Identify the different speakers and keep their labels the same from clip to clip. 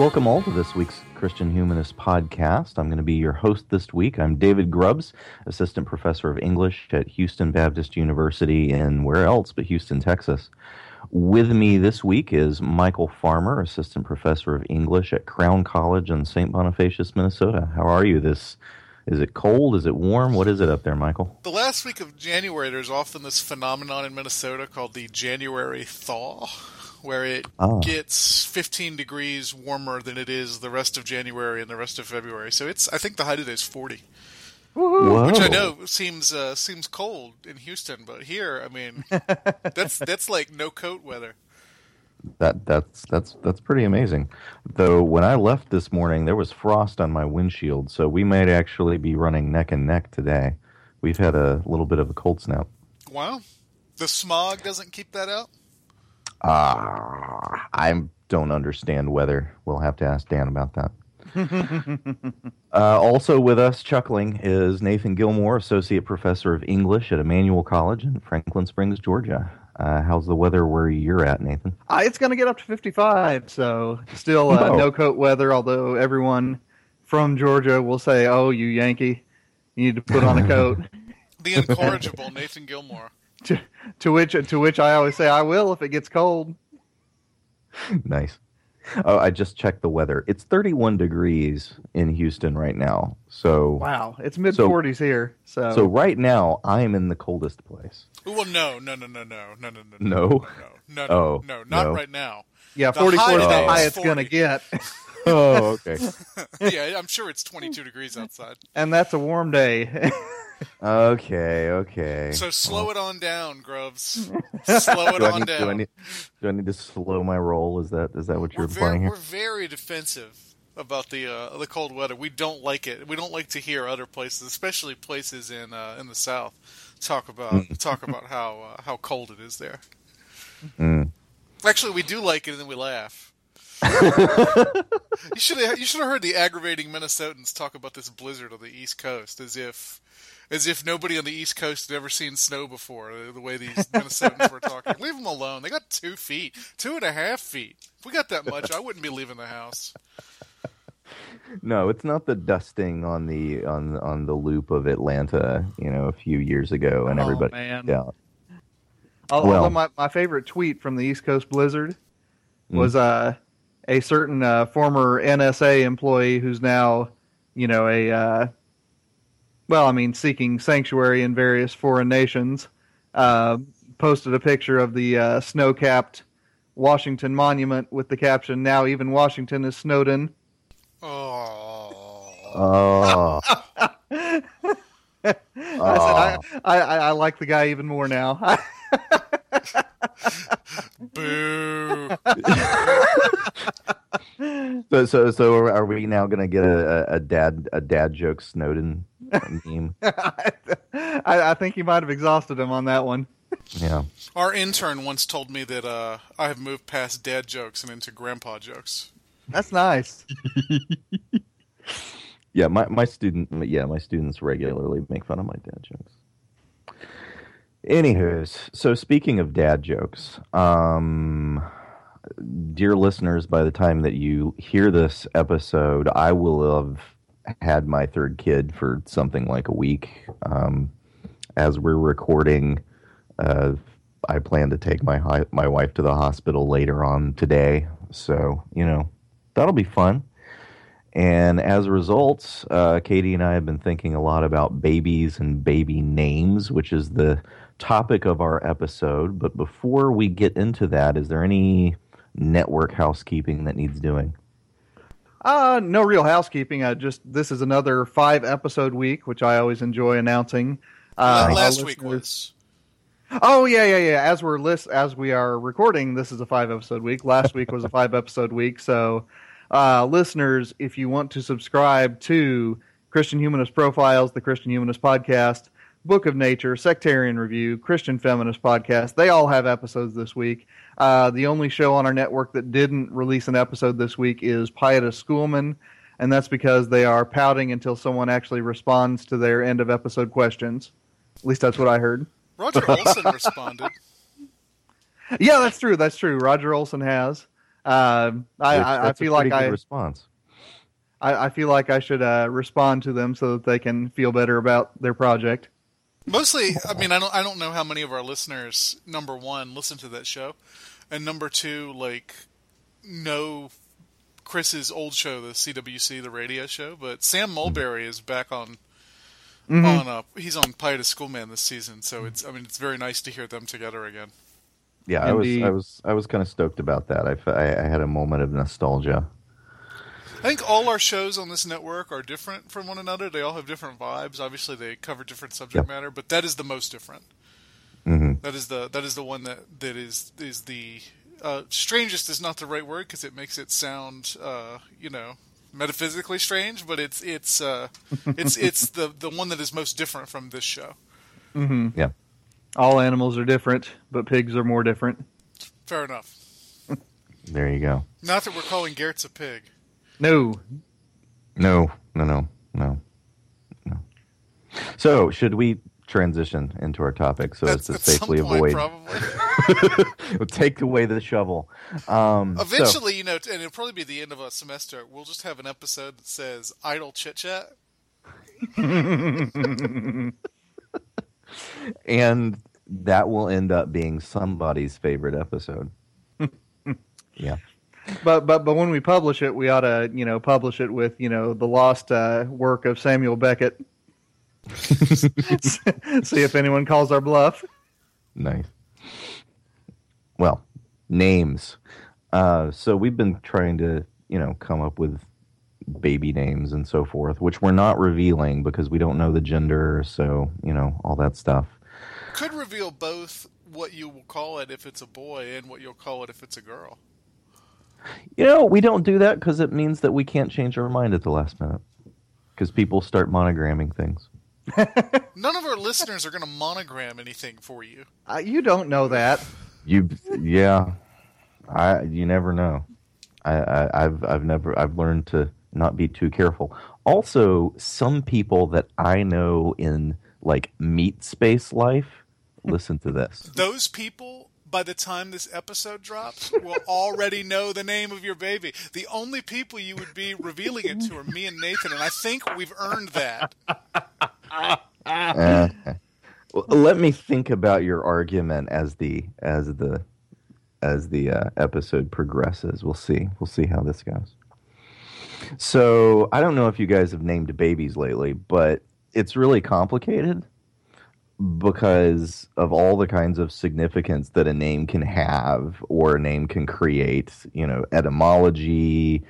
Speaker 1: Welcome all to this week's Christian Humanist Podcast. I'm going to be your host this week. I'm David Grubbs, Assistant Professor of English at Houston Baptist University in where else but Houston, Texas. With me this week is Michial Farmer, Assistant Professor of English at Crown College in St. Bonifacius, Minnesota. How are you this is it cold? Is it warm? What is it up there, Michael?
Speaker 2: The last week of January, there's often this phenomenon in Minnesota called the January thaw, where it
Speaker 1: Ah.
Speaker 2: gets 15 degrees warmer than it is the rest of January and the rest of February. So it's, I think the high today is 40.
Speaker 1: Whoa.
Speaker 2: which I know seems uh, seems cold in Houston, but here, I mean, that's that's like no coat weather.
Speaker 1: That that's that's that's pretty amazing. Though when I left this morning, there was frost on my windshield, so we might actually be running neck and neck today. We've had a little bit of a cold snap.
Speaker 2: Wow, the smog doesn't keep that out.
Speaker 1: Ah, I don't understand weather. We'll have to ask Dan about that. uh, also with us, chuckling, is Nathan Gilmour, Associate Professor of English at Emmanuel College in Franklin Springs, Georgia. Uh, how's the weather where you're at, Nathan?
Speaker 3: Uh, it's going to get up to 55, so still uh,
Speaker 1: Oh.
Speaker 3: no coat weather, although everyone from Georgia will say, oh, you Yankee, you need to put on a coat.
Speaker 2: The incorrigible Nathan Gilmour.
Speaker 3: To, to which to which I always say, I will if it gets cold.
Speaker 1: Nice. Oh, I just checked the weather. It's 31 degrees in Houston right now. So,
Speaker 3: Wow, it's mid
Speaker 1: So-
Speaker 3: 40s here. So,
Speaker 1: so right now I am in the coldest place.
Speaker 2: Well, no, no, no, no, no, no, no, no,
Speaker 1: No?
Speaker 2: no, no, no,
Speaker 1: Oh,
Speaker 2: no, not
Speaker 1: no.
Speaker 2: right now.
Speaker 3: yeah, 44 is
Speaker 2: high
Speaker 3: the
Speaker 1: today
Speaker 3: high
Speaker 2: is
Speaker 3: it's gonna get,
Speaker 1: Oh, okay.
Speaker 2: yeah, I'm sure it's 22 degrees outside.
Speaker 3: and that's a warm day.
Speaker 1: Okay, okay.
Speaker 2: So slow it on down, Groves. Slow it on
Speaker 1: need, do, I
Speaker 2: down.
Speaker 1: need, do I need to slow my roll? Is that is that what
Speaker 2: We're
Speaker 1: you're
Speaker 2: very,
Speaker 1: implying here?
Speaker 2: we're very defensive about the uh, the cold weather. We don't like it. We don't like to hear other places, especially places in uh, in the South, talk about
Speaker 1: Mm.
Speaker 2: talk about how uh, how cold it is there.
Speaker 1: Mm.
Speaker 2: Actually, we do like it, and then we laugh. you should have you should have heard the aggravating Minnesotans talk about this blizzard on the East Coast as if as if nobody on the East Coast had ever seen snow before. The, the way these Minnesotans were talking, leave them alone. They got two feet, two and a half feet. If we got that much, I wouldn't be leaving the house.
Speaker 1: No, it's not the dusting on the on on the loop of Atlanta, you know, a few years ago, and
Speaker 3: Oh,
Speaker 1: everybody
Speaker 3: man.
Speaker 1: yeah.
Speaker 3: Although
Speaker 1: Well-
Speaker 3: my, my favorite tweet from the East Coast Blizzard
Speaker 1: Mm.
Speaker 3: was uh, a certain uh, former NSA employee who's now, you know, a uh, well, I mean, seeking sanctuary in various foreign nations. Uh, posted a picture of the uh, snow-capped Washington Monument with the caption, "Now even Washington is snowed in."
Speaker 2: Oh,
Speaker 1: Oh,
Speaker 3: I said, I, I, I, I like the guy even more now.
Speaker 2: boo!
Speaker 1: so so so are we now going to get a, a- a dad a dad joke Snowden meme?
Speaker 3: I, I think he might have exhausted him on that one.
Speaker 1: Yeah.
Speaker 2: Our intern once told me that uh, I have moved past dad jokes and into grandpa jokes.
Speaker 3: That's nice.
Speaker 1: Yeah, my, my student yeah, my students regularly make fun of my dad jokes. Anywho's, so speaking of dad jokes, um dear listeners, by the time that you hear this episode, I will have had my third kid for something like a week. Um as we're recording, uh I plan to take my hi- my wife to the hospital later on today. So, you know, that'll be fun. And as a result, uh, Katie and I have been thinking a lot about babies and baby names, which is the topic of our episode. But before we get into that, is there any network housekeeping that needs doing?
Speaker 3: Uh, no real housekeeping. I just this is another five episode week, which I always enjoy announcing. Uh,
Speaker 2: Last week was.
Speaker 3: Oh yeah, yeah, yeah. As we're list as we are recording, this is a five episode week. Last week was a five episode week. So, uh, listeners, if you want to subscribe to Christian Humanist Profiles, the Christian Humanist Podcast, Book of Nature, Sectarian Review, Christian Feminist Podcast, they all have episodes this week. Uh, the only show on our network that didn't release an episode this week is Pieta Schoolman, and that's because they are pouting until someone actually responds to their end of episode questions. At least that's what I heard.
Speaker 2: Roger Olson responded.
Speaker 3: Yeah, that's true. That's true. Roger Olson has. Um I,
Speaker 1: Which-
Speaker 3: I, I
Speaker 1: a
Speaker 3: feel like
Speaker 1: good
Speaker 3: I,
Speaker 1: response.
Speaker 3: I, I feel like I should uh, respond to them so that they can feel better about their project.
Speaker 2: Mostly, I mean, I don't, I don't know how many of our listeners, number one, listen to that show, and number two, like, know Chris's old show, the CWC, the radio show. But Sam Mulberry is back on,
Speaker 3: Mm-hmm.
Speaker 2: on uh, he's on Pieta Schoolman this season. So it's, I mean, it's very nice to hear them together again.
Speaker 1: Yeah, I was,
Speaker 3: Indeed.
Speaker 1: I was, I was kind of stoked about that. I, I had a moment of nostalgia.
Speaker 2: I think all our shows on this network are different from one another. They all have different vibes. Obviously, they cover different subject
Speaker 1: Yep.
Speaker 2: matter, but that is the most different.
Speaker 1: hmm
Speaker 2: That is the that is the one that that is is the uh, strangest is not the right word because it makes it sound uh, you know metaphysically strange, but it's it's uh, it's it's the the one that is most different from this show.
Speaker 1: Yeah.
Speaker 3: All animals are different, but pigs are more different.
Speaker 2: Fair enough.
Speaker 1: There you go.
Speaker 2: Not that we're calling Gertz a pig.
Speaker 3: No,
Speaker 1: No, no, no, no, no. So, should we transition into our topic so as to safely avoid
Speaker 2: probably.
Speaker 1: take away the shovel? Um, so-
Speaker 2: Eventually, you know, and it'll probably be the end of a semester. We'll just have an episode that says "idle chit chat."
Speaker 1: and that will end up being somebody's favorite episode. yeah.
Speaker 3: But but but when we publish it, we ought to you know publish it with you know the lost uh, work of Samuel Beckett. See if anyone calls our bluff.
Speaker 1: Nice. Well, names. Uh, so we've been trying to, you know, come up with baby names and so forth, which we're not revealing because we don't know the gender. So you know, all that stuff.
Speaker 2: Could reveal both what you will call it if it's a boy and what you'll call it if it's a girl.
Speaker 1: You know, we don't do that because it means that we can't change our mind at the last minute. Because people start monogramming things.
Speaker 2: None of our listeners are going to monogram anything for you.
Speaker 3: Uh, you don't know that.
Speaker 1: You, yeah, I. You never know. I, I, I've, I've never. I've learned to not be too careful. Also, some people that I know in like meat space life listen to this.
Speaker 2: Those people, by the time this episode drops, will already know the name of your baby. The only people you would be revealing it to are me and Nathan, and I think we've earned that.
Speaker 1: Uh, let me think about your argument as the as the as the uh, episode progresses. We'll see. We'll see how this goes. So I don't know if you guys have named babies lately, but it's really complicated because of all the kinds of significance that a name can have or a name can create. You know, etymology,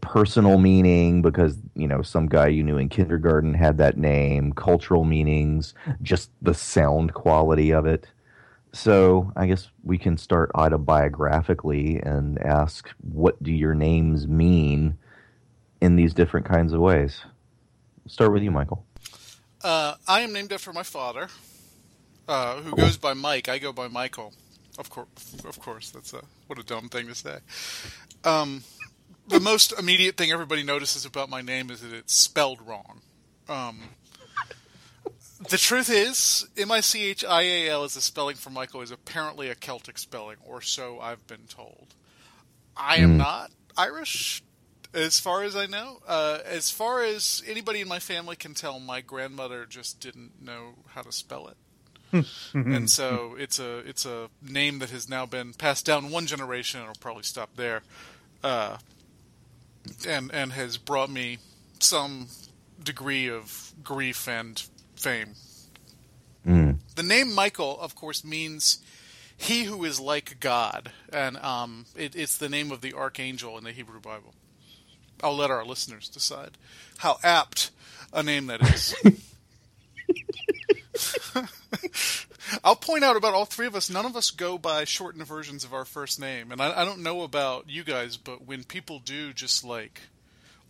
Speaker 1: personal meaning because you know some guy you knew in kindergarten had that name, cultural meanings, just the sound quality of it. So I guess we can start autobiographically and ask, what do your names mean in these different kinds of ways? Start with you, Michael.
Speaker 2: Uh, I am named after my father, uh, who goes by Mike. I go by Michael. Of course, of course. That's a what a dumb thing to say. Um, the most immediate thing everybody notices about my name is that it's spelled wrong. Um, the truth is, M I C H I A L as the spelling for Michael is apparently a Celtic spelling, or so I've been told. I am not Irish, as far as I know. Uh, as far as anybody in my family can tell, my grandmother just didn't know how to spell it. and so it's a it's a name that has now been passed down one generation and it'll probably stop there. Uh, and and has brought me some degree of grief and fame.
Speaker 1: Mm.
Speaker 2: The name Michael, of course, means he who is like God, and um, it, it's the name of the archangel in the Hebrew Bible. I'll let our listeners decide how apt a name that is. I'll point out about all three of us, none of us go by shortened versions of our first name. And I, I don't know about you guys, but when people do just like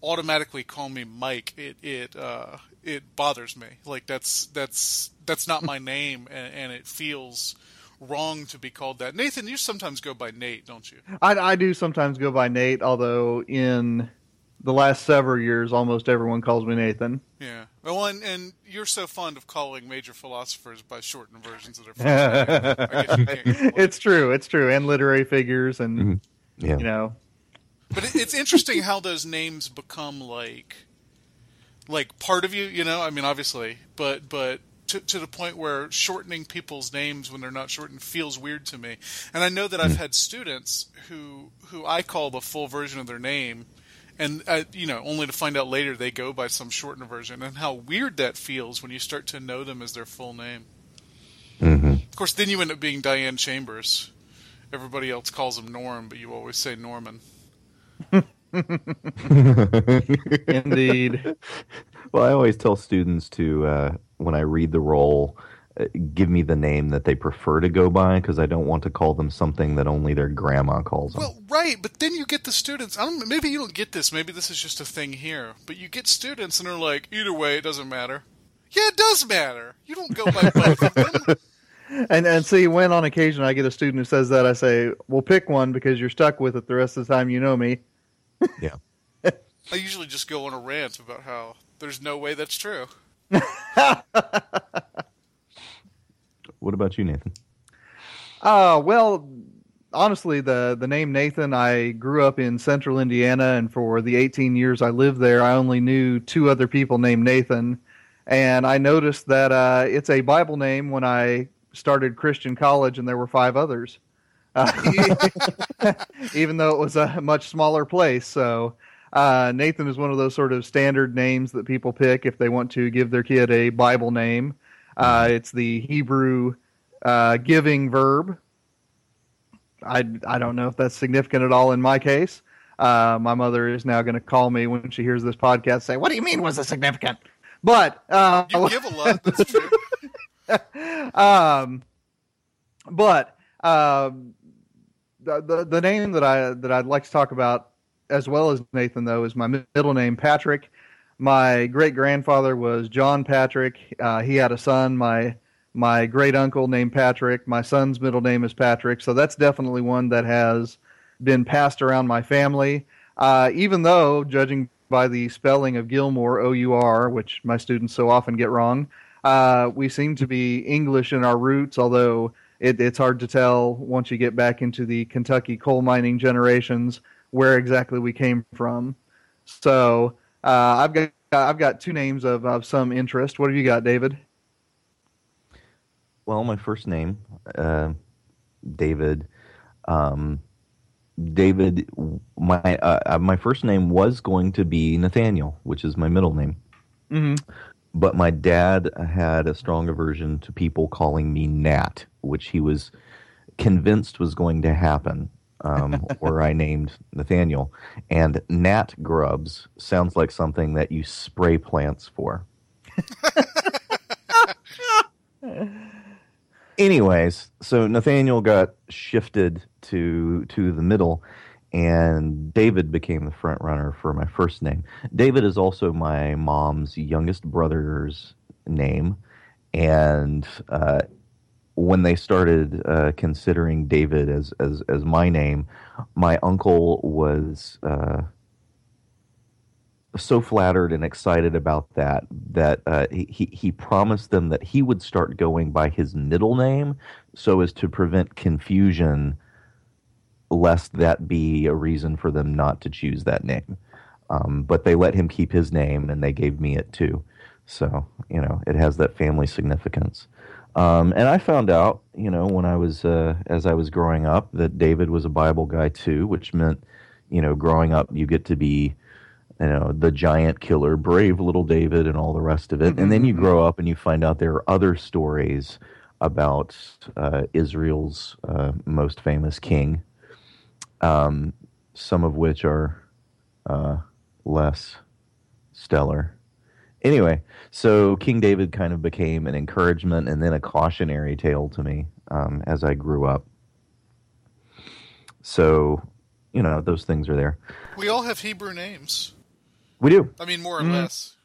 Speaker 2: automatically call me Mike, it it uh, it bothers me. Like that's that's that's not my name, and, and it feels wrong to be called that. Nathan, you sometimes go by Nate, don't you?
Speaker 3: I, I do sometimes go by Nate, although in the last several years, almost everyone calls me Nathan.
Speaker 2: Yeah. Well, and, and you're so fond of calling major philosophers by shortened versions of their first name. I guess you can't complain.
Speaker 3: It's true, it's true, and literary figures, and
Speaker 1: Mhm. Yeah.
Speaker 3: you know,
Speaker 2: But it, it's interesting how those names become like, like part of you. You know, I mean, obviously, but but to to the point where shortening people's names when they're not shortened feels weird to me. And I know that I've had students who who I call the full version of their name. And uh, you know, only to find out later they go by some shortened version, and how weird that feels when you start to know them as their full name.
Speaker 1: hmm
Speaker 2: Of course, then you end up being Diane Chambers. Everybody else calls him Norm, but you always say Norman.
Speaker 3: indeed.
Speaker 1: Well, I always tell students to, uh, when I read the roll, give me the name that they prefer to go by because I don't want to call them something that only their grandma calls them.
Speaker 2: Well, right, but then you get the students. I don't. Maybe you don't get this. Maybe this is just a thing here. But you get students, and they're like, either way, it doesn't matter. Yeah, it does matter. You don't go by both of them.
Speaker 3: And and see, when on occasion I get a student who says that, I say, "Well, pick one because you're stuck with it the rest of the time you know me."
Speaker 1: yeah.
Speaker 2: I usually just go on a rant about how there's no way that's true.
Speaker 1: What about you, Nathan?
Speaker 3: Uh, well, honestly, the the name Nathan, I grew up in Central Indiana, and for the 18 years I lived there, I only knew two other people named Nathan, and I noticed that uh, it's a Bible name when I started Christian college, and there were five others. Uh, even though it was a much smaller place, so. Uh, Nathan is one of those sort of standard names that people pick if they want to give their kid a Bible name. Uh, it's the Hebrew uh, giving verb. I, I don't know if that's significant at all in my case. Uh, my mother is now going to call me when she hears this podcast say, "What do you mean was it significant?" But uh,
Speaker 2: You give a lot. That's true.
Speaker 3: um, but um, the, the the name that I that I'd like to talk about as well as Nathan though is my middle name Patrick. My great grandfather was John Patrick. Uh, he had a son. My my great uncle named Patrick. My son's middle name is Patrick. So that's definitely one that has been passed around my family. Uh, even though, judging by the spelling of Gilmour, O U R, which my students so often get wrong, uh, we seem to be English in our roots, although it, it's hard to tell once you get back into the Kentucky coal mining generations where exactly we came from. So I've got I've got two names of, of some interest. What have you got, David?
Speaker 1: Well, my first name, uh, David. Um, David. My uh, uh, my first name was going to be Nathaniel, which is my middle name.
Speaker 3: Mm-hmm.
Speaker 1: But my dad had a strong aversion to people calling me Nat, which he was convinced was going to happen. Um, where I named Nathaniel, and Nat Grubbs sounds like something that you spray plants for. Anyways, so Nathaniel got shifted to to the middle, and David became the front runner for my first name. David is also my mom's youngest brother's name, and uh, when they started uh, considering David as, as as my name, my uncle was uh, so flattered and excited about that that uh, he he promised them that he would start going by his middle name so as to prevent confusion, lest that be a reason for them not to choose that name. Um, but they let him keep his name and they gave me it too. So you know it has that family significance. Um, and I found out, you know, when I was uh, as I was growing up, that David was a Bible guy too, which meant, you know, growing up you get to be, you know, the giant killer, brave little David, and all the rest of it. And then you grow up and you find out there are other stories about uh, Israel's uh, most famous king, um, some of which are uh, less stellar. Anyway, so King David kind of became an encouragement and then a cautionary tale to me um, as I grew up. So, you know, those things are there.
Speaker 2: We all have Hebrew names.
Speaker 1: We do.
Speaker 2: I mean, more or
Speaker 3: Mhm.
Speaker 2: less.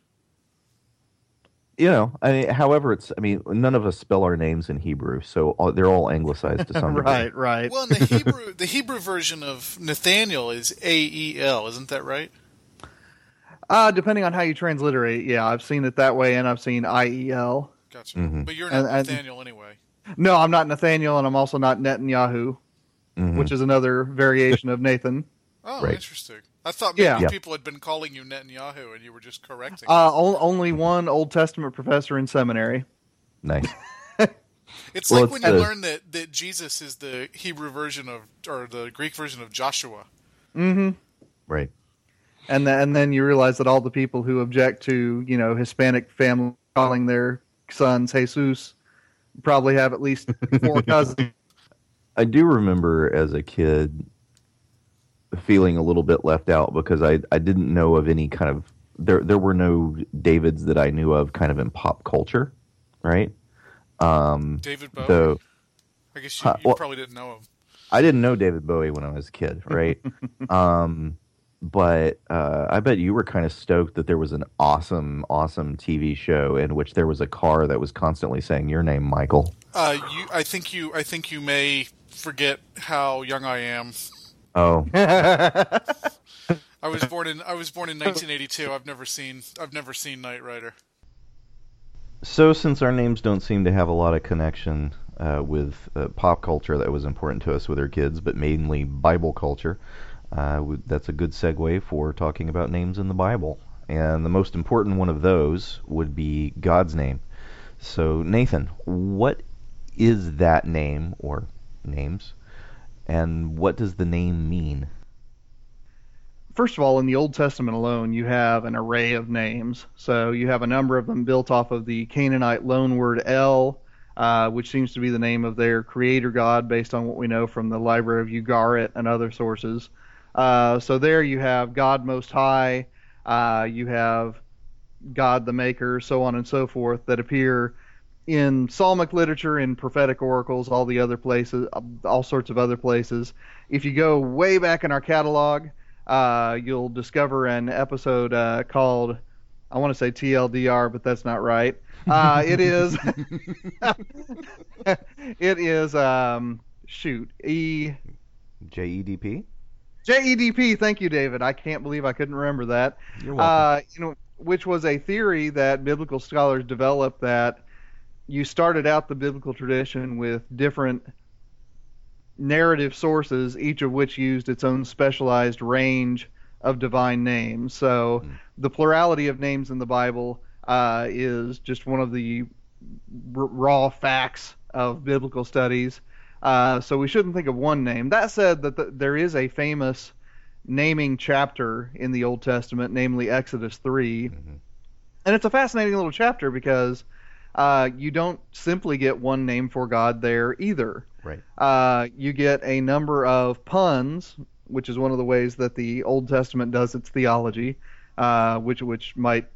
Speaker 1: You know, I mean, however, it's, I mean, none of us spell our names in Hebrew, so all, they're all anglicized to some degree.
Speaker 3: right, right.
Speaker 2: Well, in the Hebrew, the Hebrew version of Nathaniel is A E L, isn't that right?
Speaker 3: Uh, depending on how you transliterate, yeah, I've seen it that way, and I've seen IEL.
Speaker 2: Gotcha.
Speaker 1: Mhm.
Speaker 2: But you're not
Speaker 3: and-
Speaker 2: Nathaniel anyway.
Speaker 3: No, I'm not Nathaniel, and I'm also not Netanyahu,
Speaker 1: Mhm.
Speaker 3: which is another variation of Nathan.
Speaker 2: Oh,
Speaker 1: Right.
Speaker 2: interesting. I thought maybe
Speaker 3: Yeah.
Speaker 1: Yeah.
Speaker 2: people had been calling you Netanyahu and you were just correcting.
Speaker 3: Uh, o- only one Old Testament professor in seminary.
Speaker 1: Nice.
Speaker 2: it's
Speaker 1: well,
Speaker 2: like
Speaker 1: it's
Speaker 2: when you learn that, that Jesus is the Hebrew version of, or the Greek version of Joshua.
Speaker 3: Mm-hmm.
Speaker 1: Right.
Speaker 3: And then, and then you realize that all the people who object to, you know, Hispanic family calling their sons Jesus probably have at least four cousins.
Speaker 1: I do remember as a kid feeling a little bit left out because I I didn't know of any kind of there there were no Davids that I knew of kind of in pop culture, right? Um,
Speaker 2: David Bowie.
Speaker 1: though
Speaker 2: I guess you,
Speaker 1: Uh, well-
Speaker 2: probably didn't know him.
Speaker 1: I didn't know David Bowie when I was a kid, right? um, but uh, I bet you were kind of stoked that there was an awesome, awesome TV show in which there was a car that was constantly saying your name, Michael.
Speaker 2: Uh, you, I think you, I think you may forget how young I am.
Speaker 1: Oh,
Speaker 2: I was born in, I was born in 1982. I've never seen, I've never seen Knight Rider.
Speaker 1: So, since our names don't seem to have a lot of connection uh, with uh, pop culture that was important to us with our kids, but mainly Bible culture, uh, that's a good segue for talking about names in the Bible. And the most important one of those would be God's name. So, Nathan, what is that name or names? And what does the name mean?
Speaker 3: First of all, in the Old Testament alone, you have an array of names. So you have a number of them built off of the Canaanite loanword El, uh, which seems to be the name of their creator god based on what we know from the Library of Ugarit and other sources. Uh, so there you have God Most High, uh, you have God the Maker, so on and so forth, that appear in psalmic literature, in prophetic oracles, all the other places, all sorts of other places. If you go way back in our catalog, uh, you'll discover an episode uh, called I want to say TLDR, but that's not right. Uh, it is it is um, shoot E
Speaker 1: J E D P?
Speaker 3: JEDP. Thank you, David. I can't believe I couldn't remember that.
Speaker 1: You're welcome.
Speaker 3: Uh, you know, which was a theory that biblical scholars developed that you started out the biblical tradition with different narrative sources, each of which used its own specialized range of divine names. So
Speaker 1: Hmm.
Speaker 3: the plurality of names in the Bible uh, is just one of the r- raw facts of biblical studies. Uh, so we shouldn't think of one name. That said, that the, there is a famous naming chapter in the Old Testament, namely Exodus 3.
Speaker 1: Mhm.
Speaker 3: And it's a fascinating little chapter because uh, you don't simply get one name for God there either.
Speaker 1: Right.
Speaker 3: Uh, you get a number of puns, which is one of the ways that the Old Testament does its theology, uh, which which might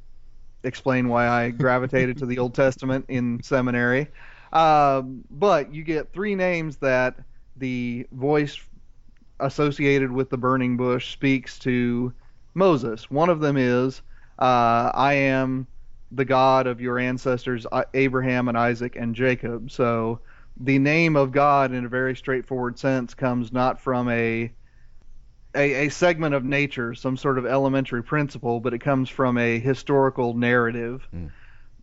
Speaker 3: explain why I gravitated to the Old Testament in seminary. Um, but you get three names that the voice associated with the burning bush speaks to Moses. One of them is, uh, I am the God of your ancestors, Abraham and Isaac and Jacob. So the name of God, in a very straightforward sense, comes not from a a, a segment of nature, some sort of elementary principle, but it comes from a historical narrative.
Speaker 1: Mm.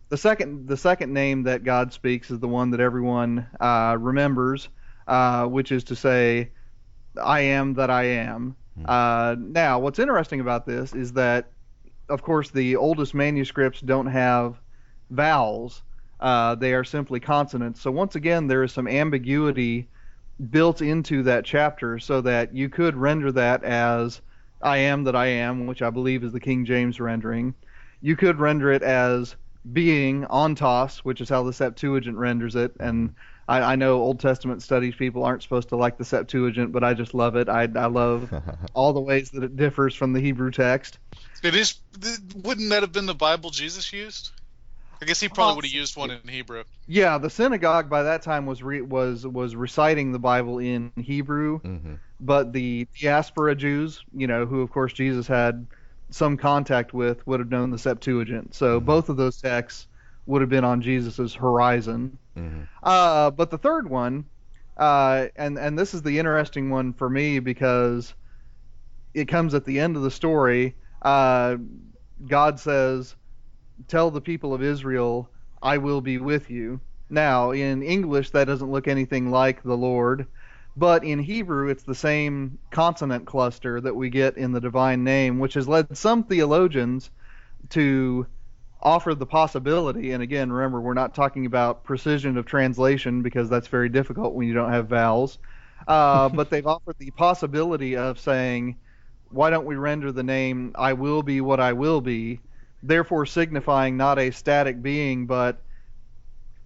Speaker 3: The second the second name that God speaks is the one that everyone uh, remembers, uh, which is to say, I am that I am.
Speaker 1: Hmm.
Speaker 3: Uh, now, what's interesting about this is that, of course, the oldest manuscripts don't have vowels. Uh, they are simply consonants. So once again, there is some ambiguity built into that chapter, so that you could render that as "I am that I am," which I believe is the King James rendering. You could render it as being ontos, which is how the Septuagint renders it. And I, I know Old Testament studies people aren't supposed to like the Septuagint, but I just love it. I, I love all the ways that it differs from the Hebrew text.
Speaker 2: It is. Wouldn't that have been the Bible Jesus used? I guess he probably would have used one in Hebrew.
Speaker 3: Yeah, the synagogue by that time was re- was was reciting the Bible in Hebrew,
Speaker 1: hmm
Speaker 3: but the diaspora Jews, you know, who of course Jesus had some contact with, would have known the Septuagint. So both of those texts would have been on Jesus's horizon.
Speaker 1: hmm
Speaker 3: Uh, but the third one, uh, and and this is the interesting one for me because it comes at the end of the story. Uh, God says, "Tell the people of Israel, I will be with you." Now, in English, that doesn't look anything like the Lord, but in Hebrew, it's the same consonant cluster that we get in the divine name, which has led some theologians to offer the possibility, and again, remember, we're not talking about precision of translation because that's very difficult when you don't have vowels. Uh, but they've offered the possibility of saying, why don't we render the name I will be what I will be, therefore signifying not a static being, but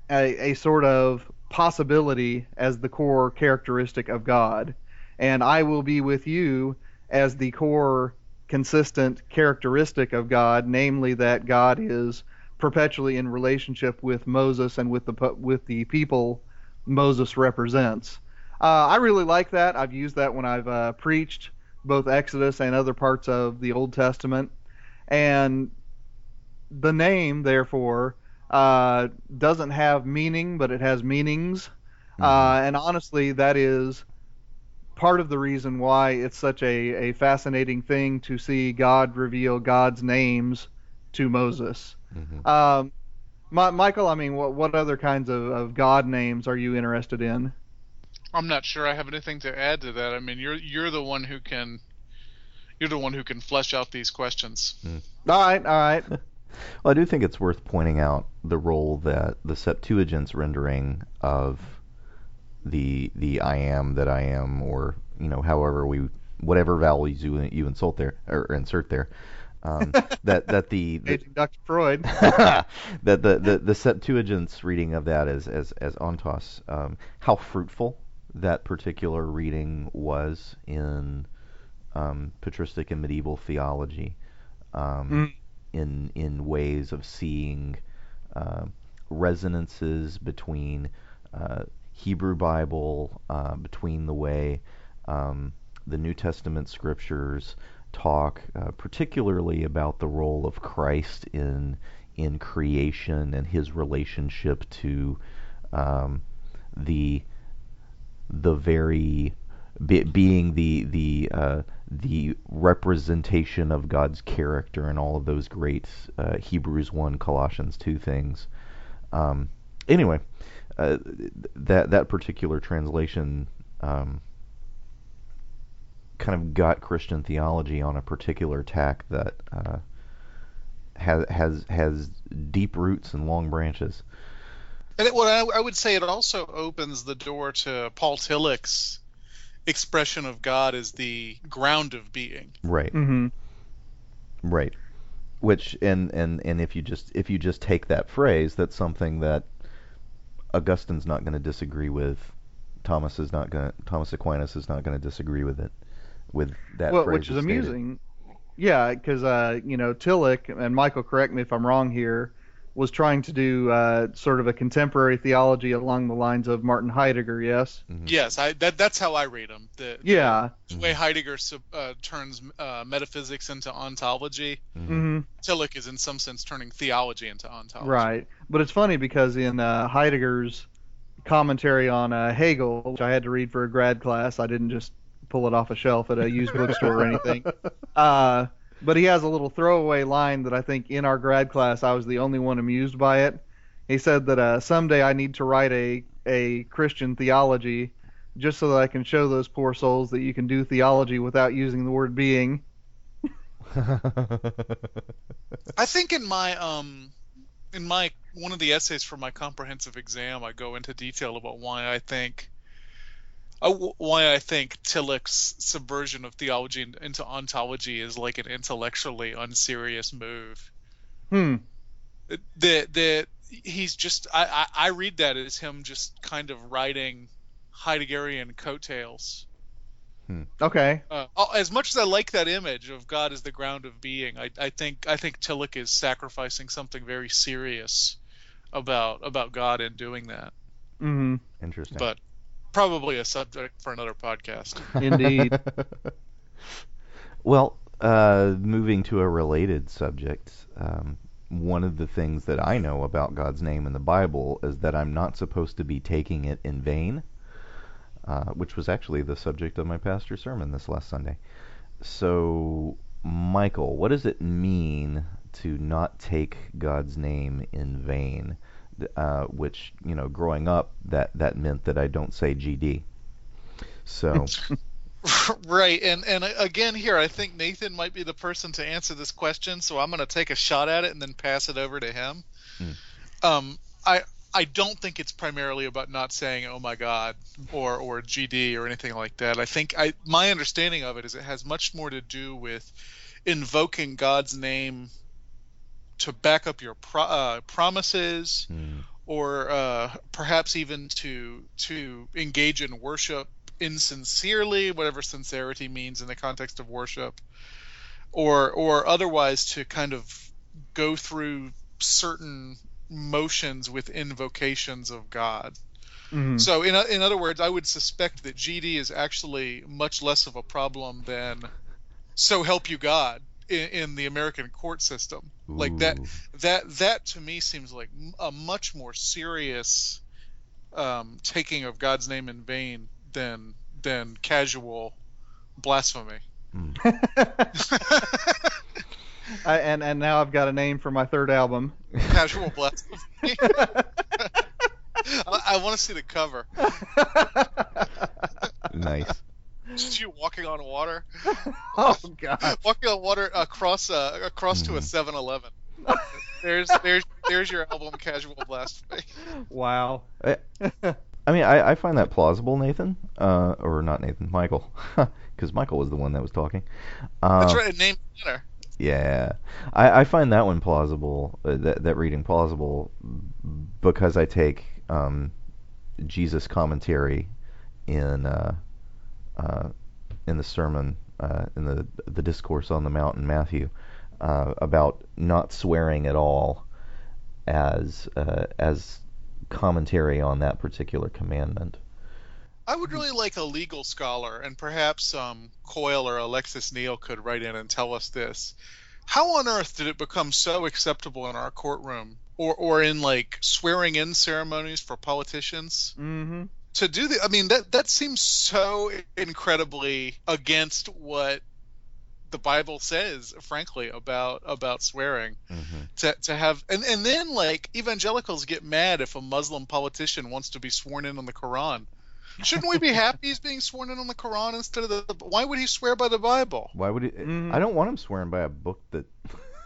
Speaker 3: a, a sort of possibility as the core characteristic of God. And I will be with you as the core consistent characteristic of God, namely that God is perpetually in relationship with Moses and with the with the people Moses represents. Uh, I really like that. I've used that when I've uh, preached both Exodus and other parts of the Old Testament, and the name therefore uh, doesn't have meaning, but it has meanings. Uh, and honestly, that is part of the reason why it's such a, a fascinating thing to see God reveal God's names to Moses.
Speaker 1: hmm
Speaker 3: Um, Mi- Michael, I mean, what what other kinds of, of God names are you interested in?
Speaker 2: I'm not sure I have anything to add to that. I mean, you're you're the one who can you're the one who can flesh out these questions.
Speaker 3: All right, all right.
Speaker 1: Well, I do think it's worth pointing out the role that the Septuagint's rendering of the the I am that I am, or you know, however we whatever values you you insult there or insert there, um, that that the, the
Speaker 3: Dr. Freud.
Speaker 1: that the, the the Septuagint's reading of that as as as ontos, um, how fruitful that particular reading was in um, patristic and medieval theology, um,
Speaker 3: Mm.
Speaker 1: In in ways of seeing uh, resonances between uh, Hebrew Bible, uh, between the way um, the New Testament scriptures talk, uh, particularly about the role of Christ in in creation and his relationship to um, the the very be, being the the uh, the representation of God's character and all of those great uh, Hebrews one Colossians two things. Um, anyway, uh, that that particular translation um, kind of got Christian theology on a particular tack that uh, has has has deep roots and long branches.
Speaker 2: And it, well, I, I would say it also opens the door to Paul Tillich's expression of God as the ground of being.
Speaker 1: Right.
Speaker 3: hmm
Speaker 1: Right. Which and and and if you just if you just take that phrase, that's something that Augustine's not going to disagree with. Thomas is not going. to Thomas Aquinas is not going to disagree with it. With that
Speaker 3: Well,
Speaker 1: phrase
Speaker 3: which is
Speaker 1: as stated.
Speaker 3: amusing. Yeah, because uh, you know Tillich and Michael, correct me if I'm wrong here, was trying to do uh, sort of a contemporary theology along the lines of Martin Heidegger. Yes.
Speaker 1: Mhm.
Speaker 2: Yes, I that that's how I read him. The,
Speaker 3: Yeah.
Speaker 2: the way Heidegger uh, turns uh, metaphysics into ontology,
Speaker 1: Mhm.
Speaker 3: hmm
Speaker 2: Tillich is in some sense turning theology into ontology.
Speaker 3: Right. But it's funny because in uh, Heidegger's commentary on uh, Hegel, which I had to read for a grad class, I didn't just pull it off a shelf at a used bookstore or anything. But he has a little throwaway line that I think in our grad class I was the only one amused by it. He said that uh, someday I need to write a a Christian theology just so that I can show those poor souls that you can do theology without using the word being.
Speaker 2: I think in my um in my one of the essays for my comprehensive exam, I go into detail about why I think why I think Tillich's subversion of theology into ontology is like an intellectually unserious move.
Speaker 3: Hmm.
Speaker 2: that that he's just I, I I read that as him just kind of riding Heideggerian coattails.
Speaker 3: Okay.
Speaker 2: Uh, as much as I like that image of God as the ground of being, I, I think I think Tillich is sacrificing something very serious about about God in doing that.
Speaker 3: hmm
Speaker 1: Interesting.
Speaker 2: But probably a subject for another podcast.
Speaker 3: Indeed.
Speaker 1: Well, uh, moving to a related subject, um, one of the things that I know about God's name in the Bible is that I'm not supposed to be taking it in vain, uh, which was actually the subject of my pastor's sermon this last Sunday. So, Michael, what does it mean to not take God's name in vain? Uh, which, you know, growing up, that, that meant that I don't say GD. So,
Speaker 2: right, and and again here, I think Nathan might be the person to answer this question, so I'm going to take a shot at it and then pass it over to him.
Speaker 1: Hmm.
Speaker 2: Um, I I don't think it's primarily about not saying "Oh my God" or or GD or anything like that. I think I my understanding of it is it has much more to do with invoking God's name to back up your pro- uh, promises
Speaker 1: hmm.
Speaker 2: or uh, perhaps even to to engage in worship insincerely, whatever sincerity means in the context of worship, or or otherwise to kind of go through certain motions with invocations of God.
Speaker 3: Mhm.
Speaker 2: So in in other words, I would suspect that GD is actually much less of a problem than "So help you God" in, in the American court system. Like that that that to me seems like a much more serious um, taking of God's name in vain than than casual blasphemy.
Speaker 3: I, and and now I've got a name for my third album.
Speaker 2: casual blasphemy. I, I want to see the cover.
Speaker 1: Nice.
Speaker 2: Just you walking on water,
Speaker 3: oh God.
Speaker 2: walking on water across uh, across to a 7-Eleven. There's there's there's your album, Casual Blasphemy.
Speaker 3: Wow.
Speaker 1: I, I mean, I, I find that plausible, Nathan, uh, or not Nathan, Michael, because Michael was the one that was talking. Uh,
Speaker 2: That's right, name dinner.
Speaker 1: Yeah, I, I find that one plausible. Uh, that that reading plausible because I take um, Jesus commentary in uh, in the sermon uh, in the the discourse on the mount in Matthew uh, about not swearing at all as uh, as commentary on that particular commandment.
Speaker 2: I would really like a legal scholar, and perhaps um, Coyle or Alexis Neal could write in and tell us this. How on earth did it become so acceptable in our courtroom, or or in like swearing in ceremonies for politicians,
Speaker 3: Mm-hmm.
Speaker 2: To do the? I mean, that that seems so incredibly against what the Bible says, frankly, about about swearing
Speaker 1: Mm-hmm.
Speaker 2: to to have and and then like evangelicals get mad if a Muslim politician wants to be sworn in on the Quran. Shouldn't we be happy he's being sworn in on the Quran instead of the? Why would he swear by the Bible?
Speaker 1: Why would it?
Speaker 3: Mhm.
Speaker 1: I don't want him swearing by a book that.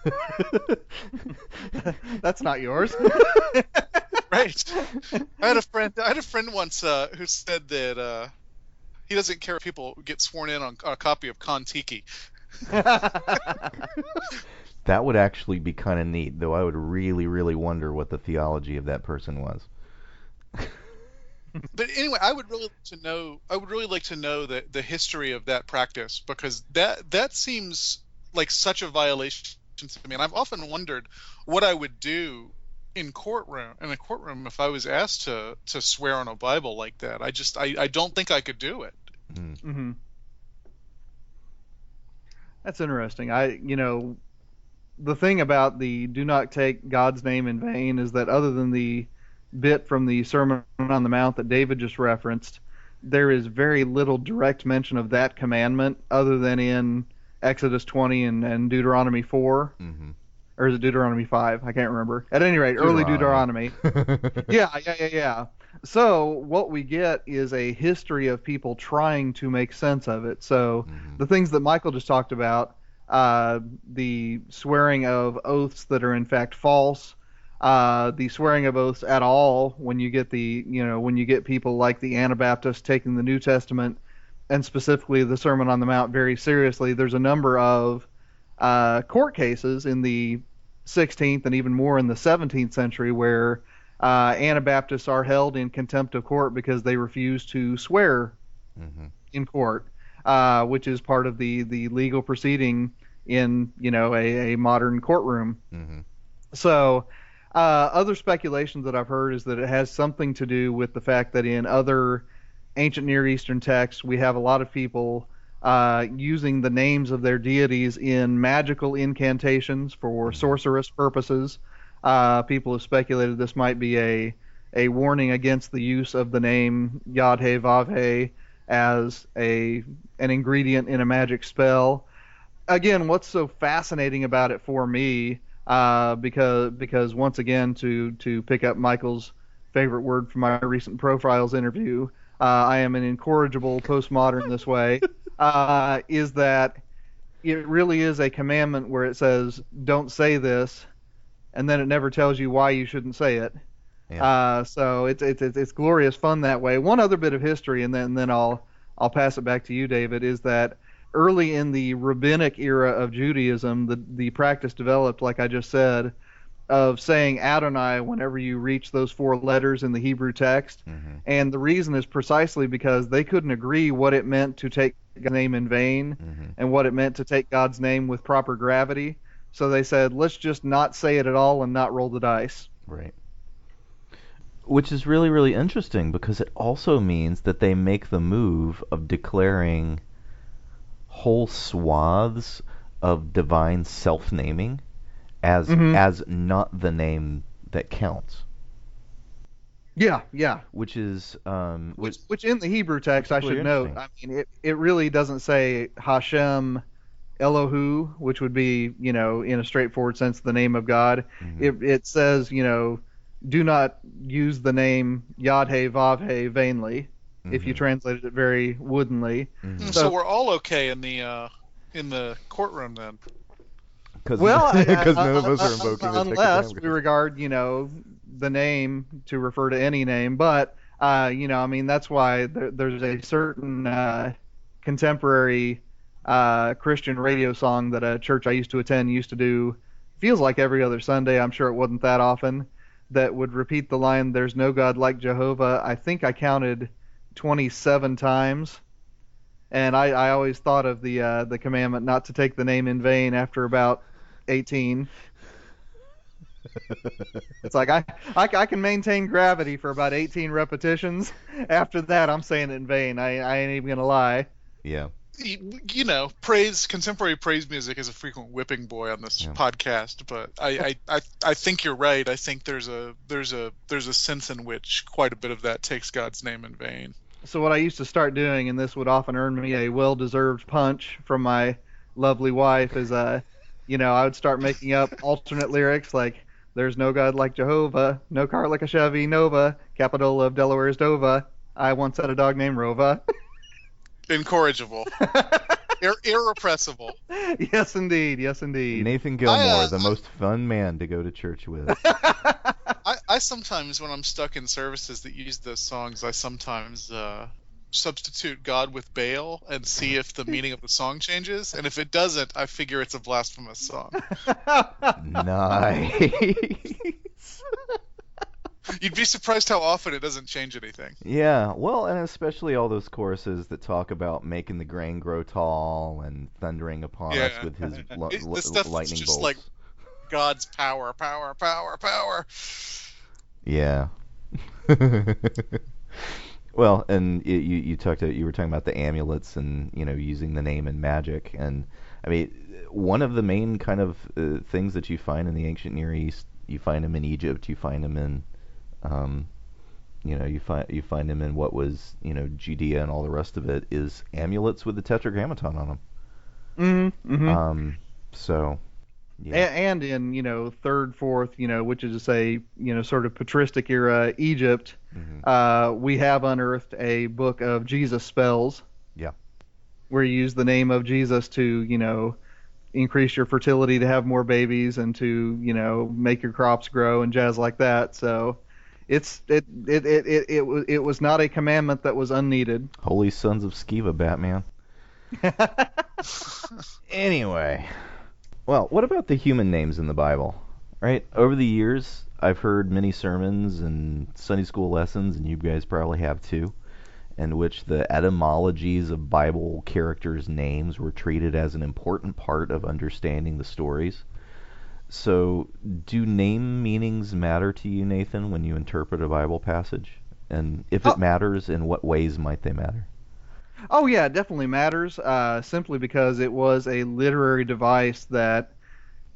Speaker 3: That's not yours.
Speaker 2: Right. I had a friend. I had a friend once uh, who said that uh, he doesn't care if people get sworn in on, on a copy of Kon-Tiki.
Speaker 1: That would actually be kind of neat, though I would really, really wonder what the theology of that person was.
Speaker 2: But anyway, I would really like to know. I would really like to know the the history of that practice because that that seems like such a violation to me. And I've often wondered what I would do in courtroom in a courtroom if I was asked to to swear on a Bible like that. I just I, I don't think I could do it.
Speaker 3: hmm That's interesting. I, you know, the thing about the do not take God's name in vain is that other than the bit from the Sermon on the Mount that David just referenced, there is very little direct mention of that commandment other than in Exodus 20 and, and Deuteronomy 4.
Speaker 1: Mm-hmm.
Speaker 3: Or is it Deuteronomy 5? I can't remember. At any rate, early Deuteronomy. yeah, yeah, yeah, yeah. So what we get is a history of people trying to make sense of it. So
Speaker 1: Mhm.
Speaker 3: the things that Michael just talked about, uh, the swearing of oaths that are in fact false, uh, the swearing of oaths at all when you get the you know when you get people like the Anabaptists taking the New Testament and specifically the Sermon on the Mount very seriously. There's a number of uh, court cases in the 16th and even more in the 17th century, where uh, Anabaptists are held in contempt of court because they refuse to swear
Speaker 1: hmm
Speaker 3: in court, uh, which is part of the the legal proceeding in you know a, a modern courtroom.
Speaker 1: hmm
Speaker 3: So, uh, other speculations that I've heard is that it has something to do with the fact that in other ancient Near Eastern texts, we have a lot of people uh, using the names of their deities in magical incantations for sorcerous purposes. Uh, people have speculated this might be a a warning against the use of the name Yadhe Vavhe as a an ingredient in a magic spell. Again, what's so fascinating about it for me, uh, because because once again to to pick up Michial's favorite word from my recent profiles interview, uh, I am an incorrigible postmodern this way, uh, is that it really is a commandment where it says don't say this, and then it never tells you why you shouldn't say it.
Speaker 1: Yeah.
Speaker 3: Uh, so it's, it's it's it's glorious fun that way. One other bit of history, and then then I'll I'll pass it back to you, David. Is that early in the rabbinic era of Judaism, the the practice developed, like I just said, of saying Adonai whenever you reach those four letters in the Hebrew text.
Speaker 1: Mhm.
Speaker 3: And the reason is precisely because they couldn't agree what it meant to take God's name in vain
Speaker 1: Mhm.
Speaker 3: and what it meant to take God's name with proper gravity. So they said, let's just not say it at all and not roll the dice.
Speaker 1: Right. Which is really, really interesting because it also means that they make the move of declaring whole swaths of divine self naming as
Speaker 3: Mhm.
Speaker 1: as not the name that counts.
Speaker 3: Yeah, yeah.
Speaker 1: Which is um
Speaker 3: Which,
Speaker 1: which
Speaker 3: which in the Hebrew text, I should note, I mean, it, it really doesn't say Hashem Elohu, which would be, you know, in a straightforward sense, the name of God.
Speaker 1: Mhm.
Speaker 3: It, it says, you know, do not use the name Yadhe Vavhe vainly, if you
Speaker 1: Mhm.
Speaker 3: translated it very woodenly.
Speaker 1: Mhm.
Speaker 2: So,
Speaker 3: So-
Speaker 2: we're all okay in the uh, in the courtroom then.
Speaker 1: Cause,
Speaker 3: Well,
Speaker 1: because none of us are invoking the
Speaker 3: unless we regard, you know, the name to refer to any name. But, uh, you know, I mean, that's why there, there's a certain uh, contemporary uh, Christian radio song that a church I used to attend used to do. Feels like every other Sunday. I'm sure it wasn't that often. That would repeat the line, "There's no God like Jehovah." I think I counted 27 times. And I, I always thought of the uh, the commandment not to take the name in vain after about 18. It's like I, I, I can maintain gravity for about 18 repetitions. After that, I'm saying it in vain. I, I ain't even gonna lie.
Speaker 1: Yeah.
Speaker 2: You, you know, praise contemporary praise music is a frequent whipping boy on this
Speaker 1: Yeah.
Speaker 2: podcast, but I, I, I, I think you're right. I think there's a there's a there's a sense in which quite a bit of that takes God's name in vain.
Speaker 3: So what I used to start doing, and this would often earn me a well-deserved punch from my lovely wife, is uh, you know, I would start making up alternate lyrics like "There's no God like Jehovah, no car like a Chevy Nova, capital of Delaware is Dova. I once had a dog named Rova."
Speaker 2: Incorrigible, Ir- irrepressible.
Speaker 3: yes, indeed. Yes, indeed.
Speaker 1: Nathan Gilmour,
Speaker 2: uh,
Speaker 1: the most fun man to go to church with.
Speaker 2: I, I sometimes, when I'm stuck in services that use those songs, I sometimes uh, substitute God with Baal and see if the meaning of the song changes. And if it doesn't, I figure it's a blasphemous song.
Speaker 1: nice.
Speaker 2: You'd be surprised how often it doesn't change anything.
Speaker 1: Yeah, well, and especially all those choruses that talk about making the grain grow tall and thundering upon us with his lo-
Speaker 2: It-
Speaker 1: li-
Speaker 2: stuff
Speaker 1: lightning
Speaker 2: just
Speaker 1: bolts.
Speaker 2: like- God's power, power, power, power.
Speaker 1: Yeah. well, and y you you talked to, you were talking about the amulets and you know using the name in magic, and I mean one of the main kind of uh, things that you find in the ancient Near East, you find them in Egypt, you find them in, um, you know, you find you find them in what was you know Judea and all the rest of it is amulets with the tetragrammaton on them.
Speaker 3: mm-hmm, mm-hmm.
Speaker 1: Um, so
Speaker 3: A- and in you know third, fourth, you know, which is to say, you know, sort of patristic era Egypt,
Speaker 1: Mhm.
Speaker 3: uh, we have unearthed a book of Jesus spells.
Speaker 1: Yeah.
Speaker 3: Where you use the name of Jesus to, you know, increase your fertility to have more babies and to, you know, make your crops grow and jazz like that. So, it's it it it it, it was it was not a commandment that was unneeded.
Speaker 1: Holy Sons of Sceva, Batman. Anyway, well, what about the human names in the Bible? Right? Over the years, I've heard many sermons and Sunday school lessons, and you guys probably have too, in which the etymologies of Bible characters' names were treated as an important part of understanding the stories. So, do name meanings matter to you, Nathan, when you interpret a Bible passage? And if it
Speaker 3: Oh.
Speaker 1: matters, in what ways might they matter?
Speaker 3: Oh yeah, it definitely matters. Uh, simply because it was a literary device that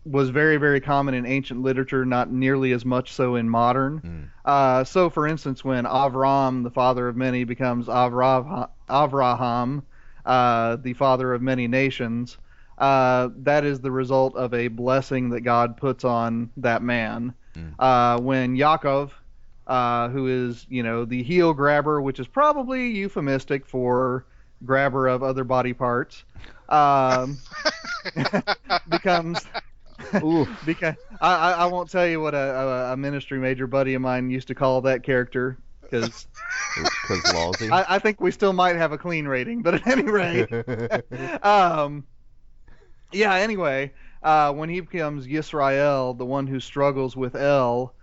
Speaker 3: was very, very common in ancient literature, not nearly as much so in modern.
Speaker 1: Mm.
Speaker 3: Uh, so, for instance, when Avram, the father of many, becomes Avra- Avraham, uh, the father of many nations, uh, that is the result of a blessing that God puts on that man.
Speaker 1: Mm.
Speaker 3: Uh, when Yaakov, uh, who is, you know, the heel grabber, which is probably euphemistic for grabber of other body parts, um, becomes
Speaker 1: Oof.
Speaker 3: because I, I, I won't tell you what a, a, a ministry major buddy of mine used to call that character because
Speaker 1: Because lousy.
Speaker 3: I, I think we still might have a clean rating, but at any rate, um, yeah. Anyway, uh, when he becomes Yisrael, the one who struggles with El,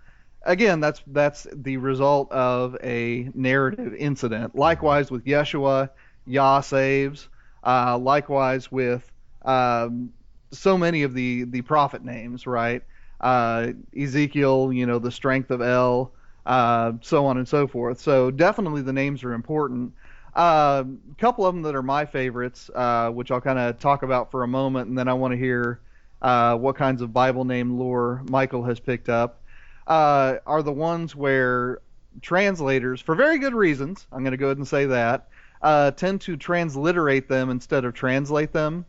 Speaker 3: again, that's that's the result of a narrative incident. Likewise with Yeshua, Yah saves. Uh, likewise with um, so many of the the prophet names, right? Uh, Ezekiel, you know, the strength of El, uh, so on and so forth. So definitely the names are important. A couple of them that are my favorites, uh, which I'll kind of talk about for a moment, and then I want to hear uh, what kinds of Bible name lore Michial has picked up, uh, are the ones where translators, for very good reasons, I'm going to go ahead and say that, uh, tend to transliterate them instead of translate them.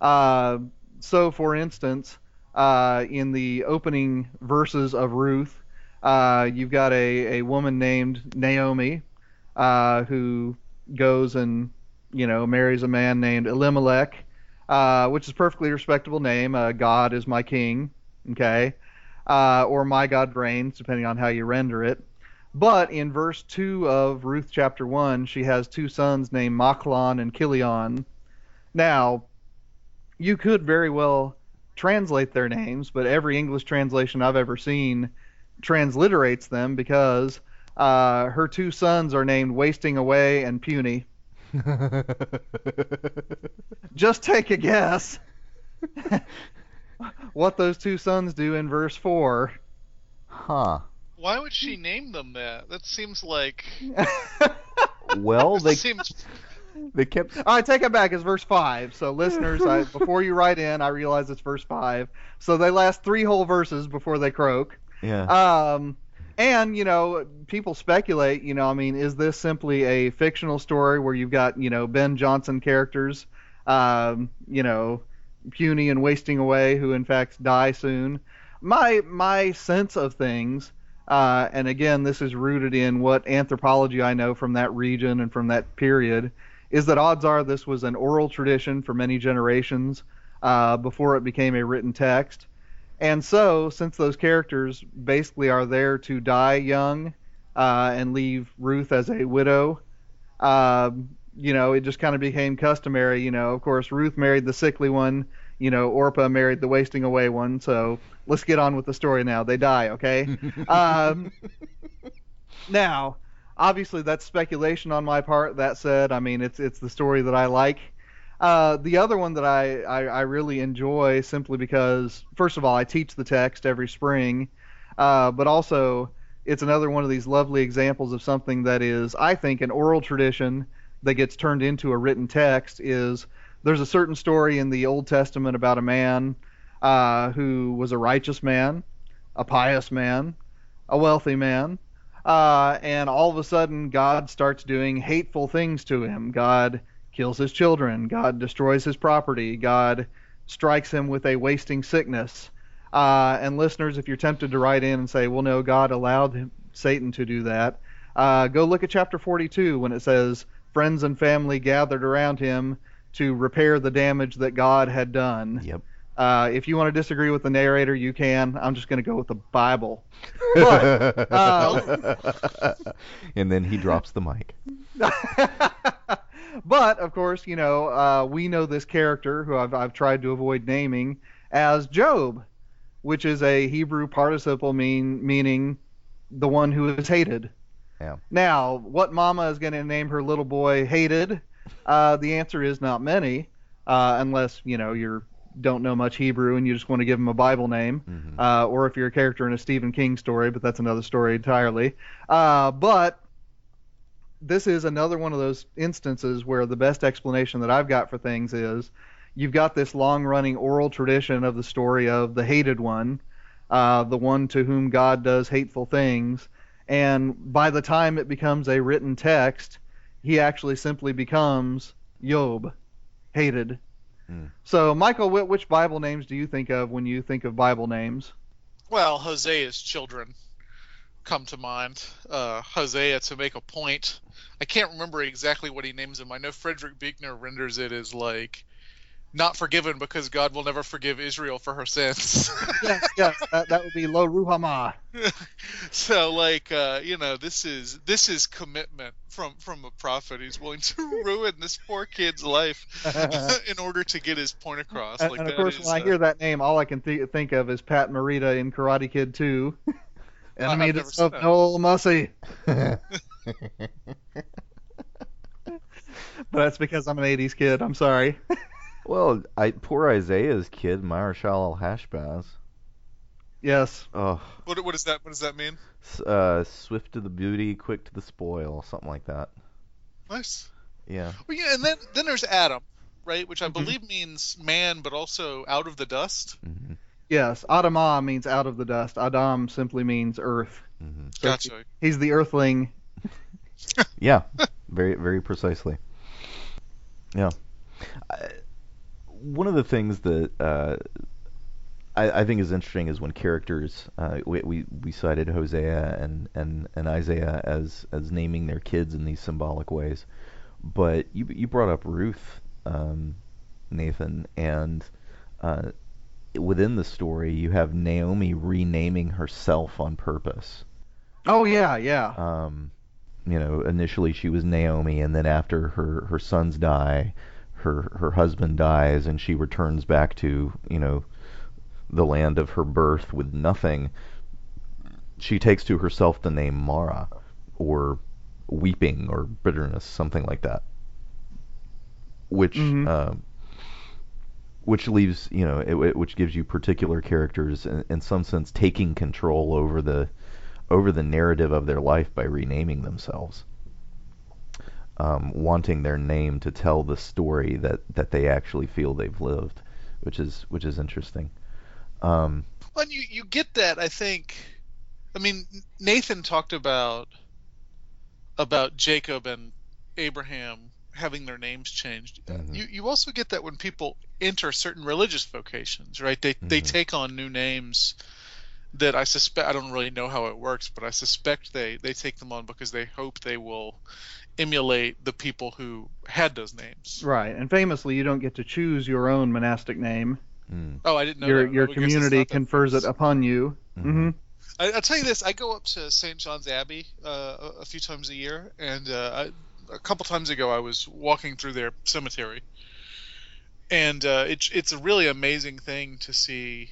Speaker 3: Uh, so, for instance, uh, in the opening verses of Ruth, uh, you've got a, a woman named Naomi uh, who goes and you know marries a man named Elimelech, which is a perfectly respectable name. God is my king, okay, or my God reigns, depending on how you render it. But in verse two of Ruth chapter one, she has two sons named Machlon and Kilion. Now, you could very well translate their names, but every English translation I've ever seen transliterates them because uh, her two sons are named Wasting Away and Puny. Just take a guess what those two sons do in verse 4.
Speaker 1: huh.
Speaker 2: Why would she name them that? That seems like
Speaker 1: Well, they
Speaker 2: seems
Speaker 1: they kept
Speaker 3: All right, take it back. It's verse 5. So, listeners, I, before you write in, I realize it's verse 5. So, they last three whole verses before they croak.
Speaker 1: yeah.
Speaker 3: Um, and you know, people speculate. You know, I mean, is this simply a fictional story where you've got you know Ben Jonson characters, um, you know, puny and wasting away, who in fact die soon? My my sense of things, uh, and again, this is rooted in what anthropology I know from that region and from that period, is that odds are this was an oral tradition for many generations uh, before it became a written text. And so, since those characters basically are there to die young uh, and leave Ruth as a widow, um, you know, it just kind of became customary. You know, of course, Ruth married the sickly one. You know, Orpah married the wasting away one. So let's get on with the story now. They die, okay? um, now, obviously, that's speculation on my part. That said, I mean, it's it's the story that I like. Uh, the other one that I, I, I really enjoy simply because, first of all, I teach the text every spring, uh, but also it's another one of these lovely examples of something that is, I think, an oral tradition that gets turned into a written text. Is there's a certain story in the Old Testament about a man uh, who was a righteous man, a pious man, a wealthy man, uh, and all of a sudden God starts doing hateful things to him. God kills his children. God destroys his property. God strikes him with a wasting sickness. Uh, and listeners, if you're tempted to write in and say, well, no, God allowed him, Satan to do that, uh, go look at chapter 42 when it says, friends and family gathered around him to repair the damage that God had done.
Speaker 1: Yep.
Speaker 3: Uh, if you want to disagree with the narrator, you can. I'm just going to go with the Bible. But, uh,
Speaker 1: and then he drops the mic.
Speaker 3: but of course, you know, uh, we know this character who I've, I've tried to avoid naming as Job. which is a Hebrew participle mean meaning the one who is hated.
Speaker 1: Yeah.
Speaker 3: Now, what mama is going to name her little boy hated? Uh, the answer is not many, uh, unless you know you don't know much Hebrew and you just want to give him a Bible name,
Speaker 1: Mhm.
Speaker 3: uh, or if you're a character in a Stephen King story, but that's another story entirely. Uh, but this is another one of those instances where the best explanation that I've got for things is you've got this long running oral tradition of the story of the hated one, uh, the one to whom God does hateful things, and by the time it becomes a written text, he actually simply becomes Job, hated.
Speaker 1: Hmm.
Speaker 3: So, Michial, wh- which Bible names do you think of when you think of Bible names?
Speaker 2: Well, Hosea's children come to mind. Uh, Hosea to make a point. I can't remember exactly what he names them. I know Frederick Buechner renders it as like not forgiven because God will never forgive Israel for her sins.
Speaker 3: yes, yes, that, that would be Lo Ruhamah.
Speaker 2: so like uh, you know this is this is commitment from from a prophet who's willing to ruin this poor kid's life in order to get his point across.
Speaker 3: And,
Speaker 2: like
Speaker 3: and of course,
Speaker 2: is,
Speaker 3: when I
Speaker 2: uh,
Speaker 3: hear that name, all I can th- think of is Pat Morita in Karate Kid 2. Enemy of no mercy. But that's because I'm an 80s kid. I'm sorry.
Speaker 1: Well, I poor Isaiah's kid, Maher-shalal-hash-baz.
Speaker 3: yes.
Speaker 1: Oh,
Speaker 2: what what does that what does that mean?
Speaker 1: uh, swift to the booty, quick to the spoil, something like that.
Speaker 2: Nice.
Speaker 1: Yeah.
Speaker 2: Well, yeah, and then then there's Adam, right? Which I
Speaker 3: Mhm.
Speaker 2: believe means man, but also out of the dust.
Speaker 1: hmm
Speaker 3: Yes. Adamah means out of the dust. Adam simply means earth.
Speaker 1: hmm
Speaker 3: So
Speaker 2: Gotcha.
Speaker 3: He's the earthling.
Speaker 1: Yeah, very very precisely. Yeah. I, one of the things that uh, I, I think is interesting is when characters uh, we, we we cited Hosea and, and, and Isaiah as as naming their kids in these symbolic ways, but you you brought up Ruth, um, Nathan, and uh, within the story you have Naomi renaming herself on purpose.
Speaker 3: Oh, yeah, yeah.
Speaker 1: Um, you know, initially she was Naomi, and then after her her sons die, her her husband dies, and she returns back to you know the land of her birth with nothing. She takes to herself the name Mara, or weeping, or bitterness, something like that. Which
Speaker 3: Mhm.
Speaker 1: um, which leaves you know it, it- which gives you particular characters in, in some sense taking control over the over the narrative of their life by renaming themselves, um, wanting their name to tell the story that, that they actually feel they've lived, which is which is interesting. Um,
Speaker 2: Well, you you get that. I think. I mean, Nathan talked about about Jacob and Abraham having their names changed.
Speaker 1: Mhm.
Speaker 2: You you also get that when people enter certain religious vocations, right? They they
Speaker 1: Mhm.
Speaker 2: take on new names that I suspect I don't really know how it works, but I suspect they they take them on because they hope they will emulate the people who had those names.
Speaker 3: Right. And famously, you don't get to choose your own monastic name.
Speaker 1: mm,
Speaker 2: Oh, I didn't know
Speaker 3: your
Speaker 2: that.
Speaker 3: your
Speaker 2: I guess it's
Speaker 3: community
Speaker 2: that
Speaker 3: confers it upon you.
Speaker 1: mhm.
Speaker 3: hmm
Speaker 2: I, I'll tell you this: I go up to St. John's Abbey uh, a, a few times a year, and uh, I, a couple times ago I was walking through their cemetery, and uh, it's it's a really amazing thing to see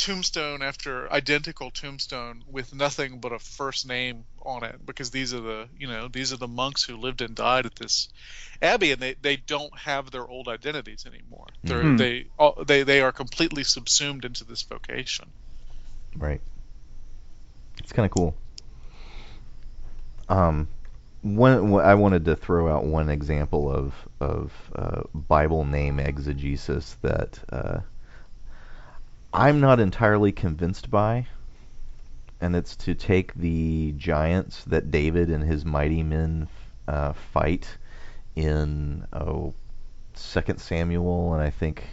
Speaker 2: tombstone after identical tombstone with nothing but a first name on it because these are the you know these are the monks who lived and died at this abbey and they, they don't have their old identities anymore They're,
Speaker 3: Mhm.
Speaker 2: they all, they they are completely subsumed into this vocation
Speaker 1: Right. It's kind of cool. Um, one one- I wanted to throw out one example of of uh, Bible name exegesis that uh, I'm not entirely convinced by, and it's to take the giants that David and his mighty men uh, fight in oh Second Samuel and I think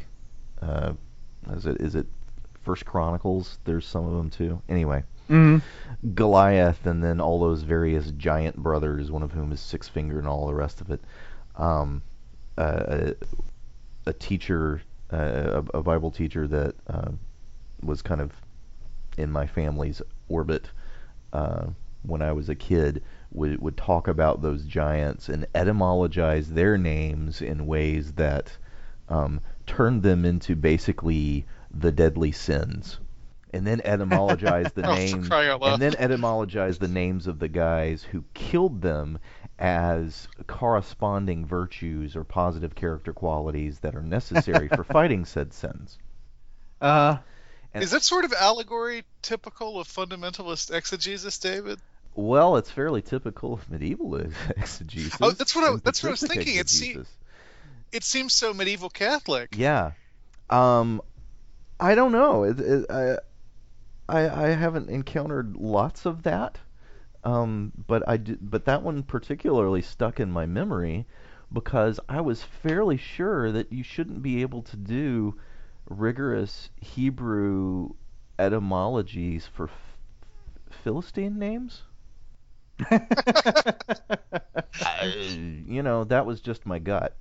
Speaker 1: uh, is it is it First Chronicles? There's some of them too. Anyway,
Speaker 3: hmm
Speaker 1: Goliath and then all those various giant brothers, one of whom is Six Finger and all the rest of it. Um, uh, a, a teacher, uh, a, a Bible teacher that uh, was kind of in my family's orbit uh, when I was a kid would would talk about those giants and etymologize their names in ways that um, turned them into basically the deadly sins and then etymologize the
Speaker 2: for
Speaker 1: name,
Speaker 2: crying out loud.
Speaker 1: and then etymologize the names of the guys who killed them as corresponding virtues or positive character qualities that are necessary for fighting said sins.
Speaker 3: Uh,
Speaker 1: And-
Speaker 2: Is that sort of allegory typical of fundamentalist exegesis, David?
Speaker 1: Well, it's fairly typical of medieval exegesis.
Speaker 2: Oh, that's what I- that's what I was thinking. It se- It seems so medieval Catholic.
Speaker 1: Yeah. Um, I don't know. It, it, I, I I haven't encountered lots of that. Um, but I did, but that one particularly stuck in my memory because I was fairly sure that you shouldn't be able to do rigorous Hebrew etymologies for f- Philistine names. You know, that was just my gut.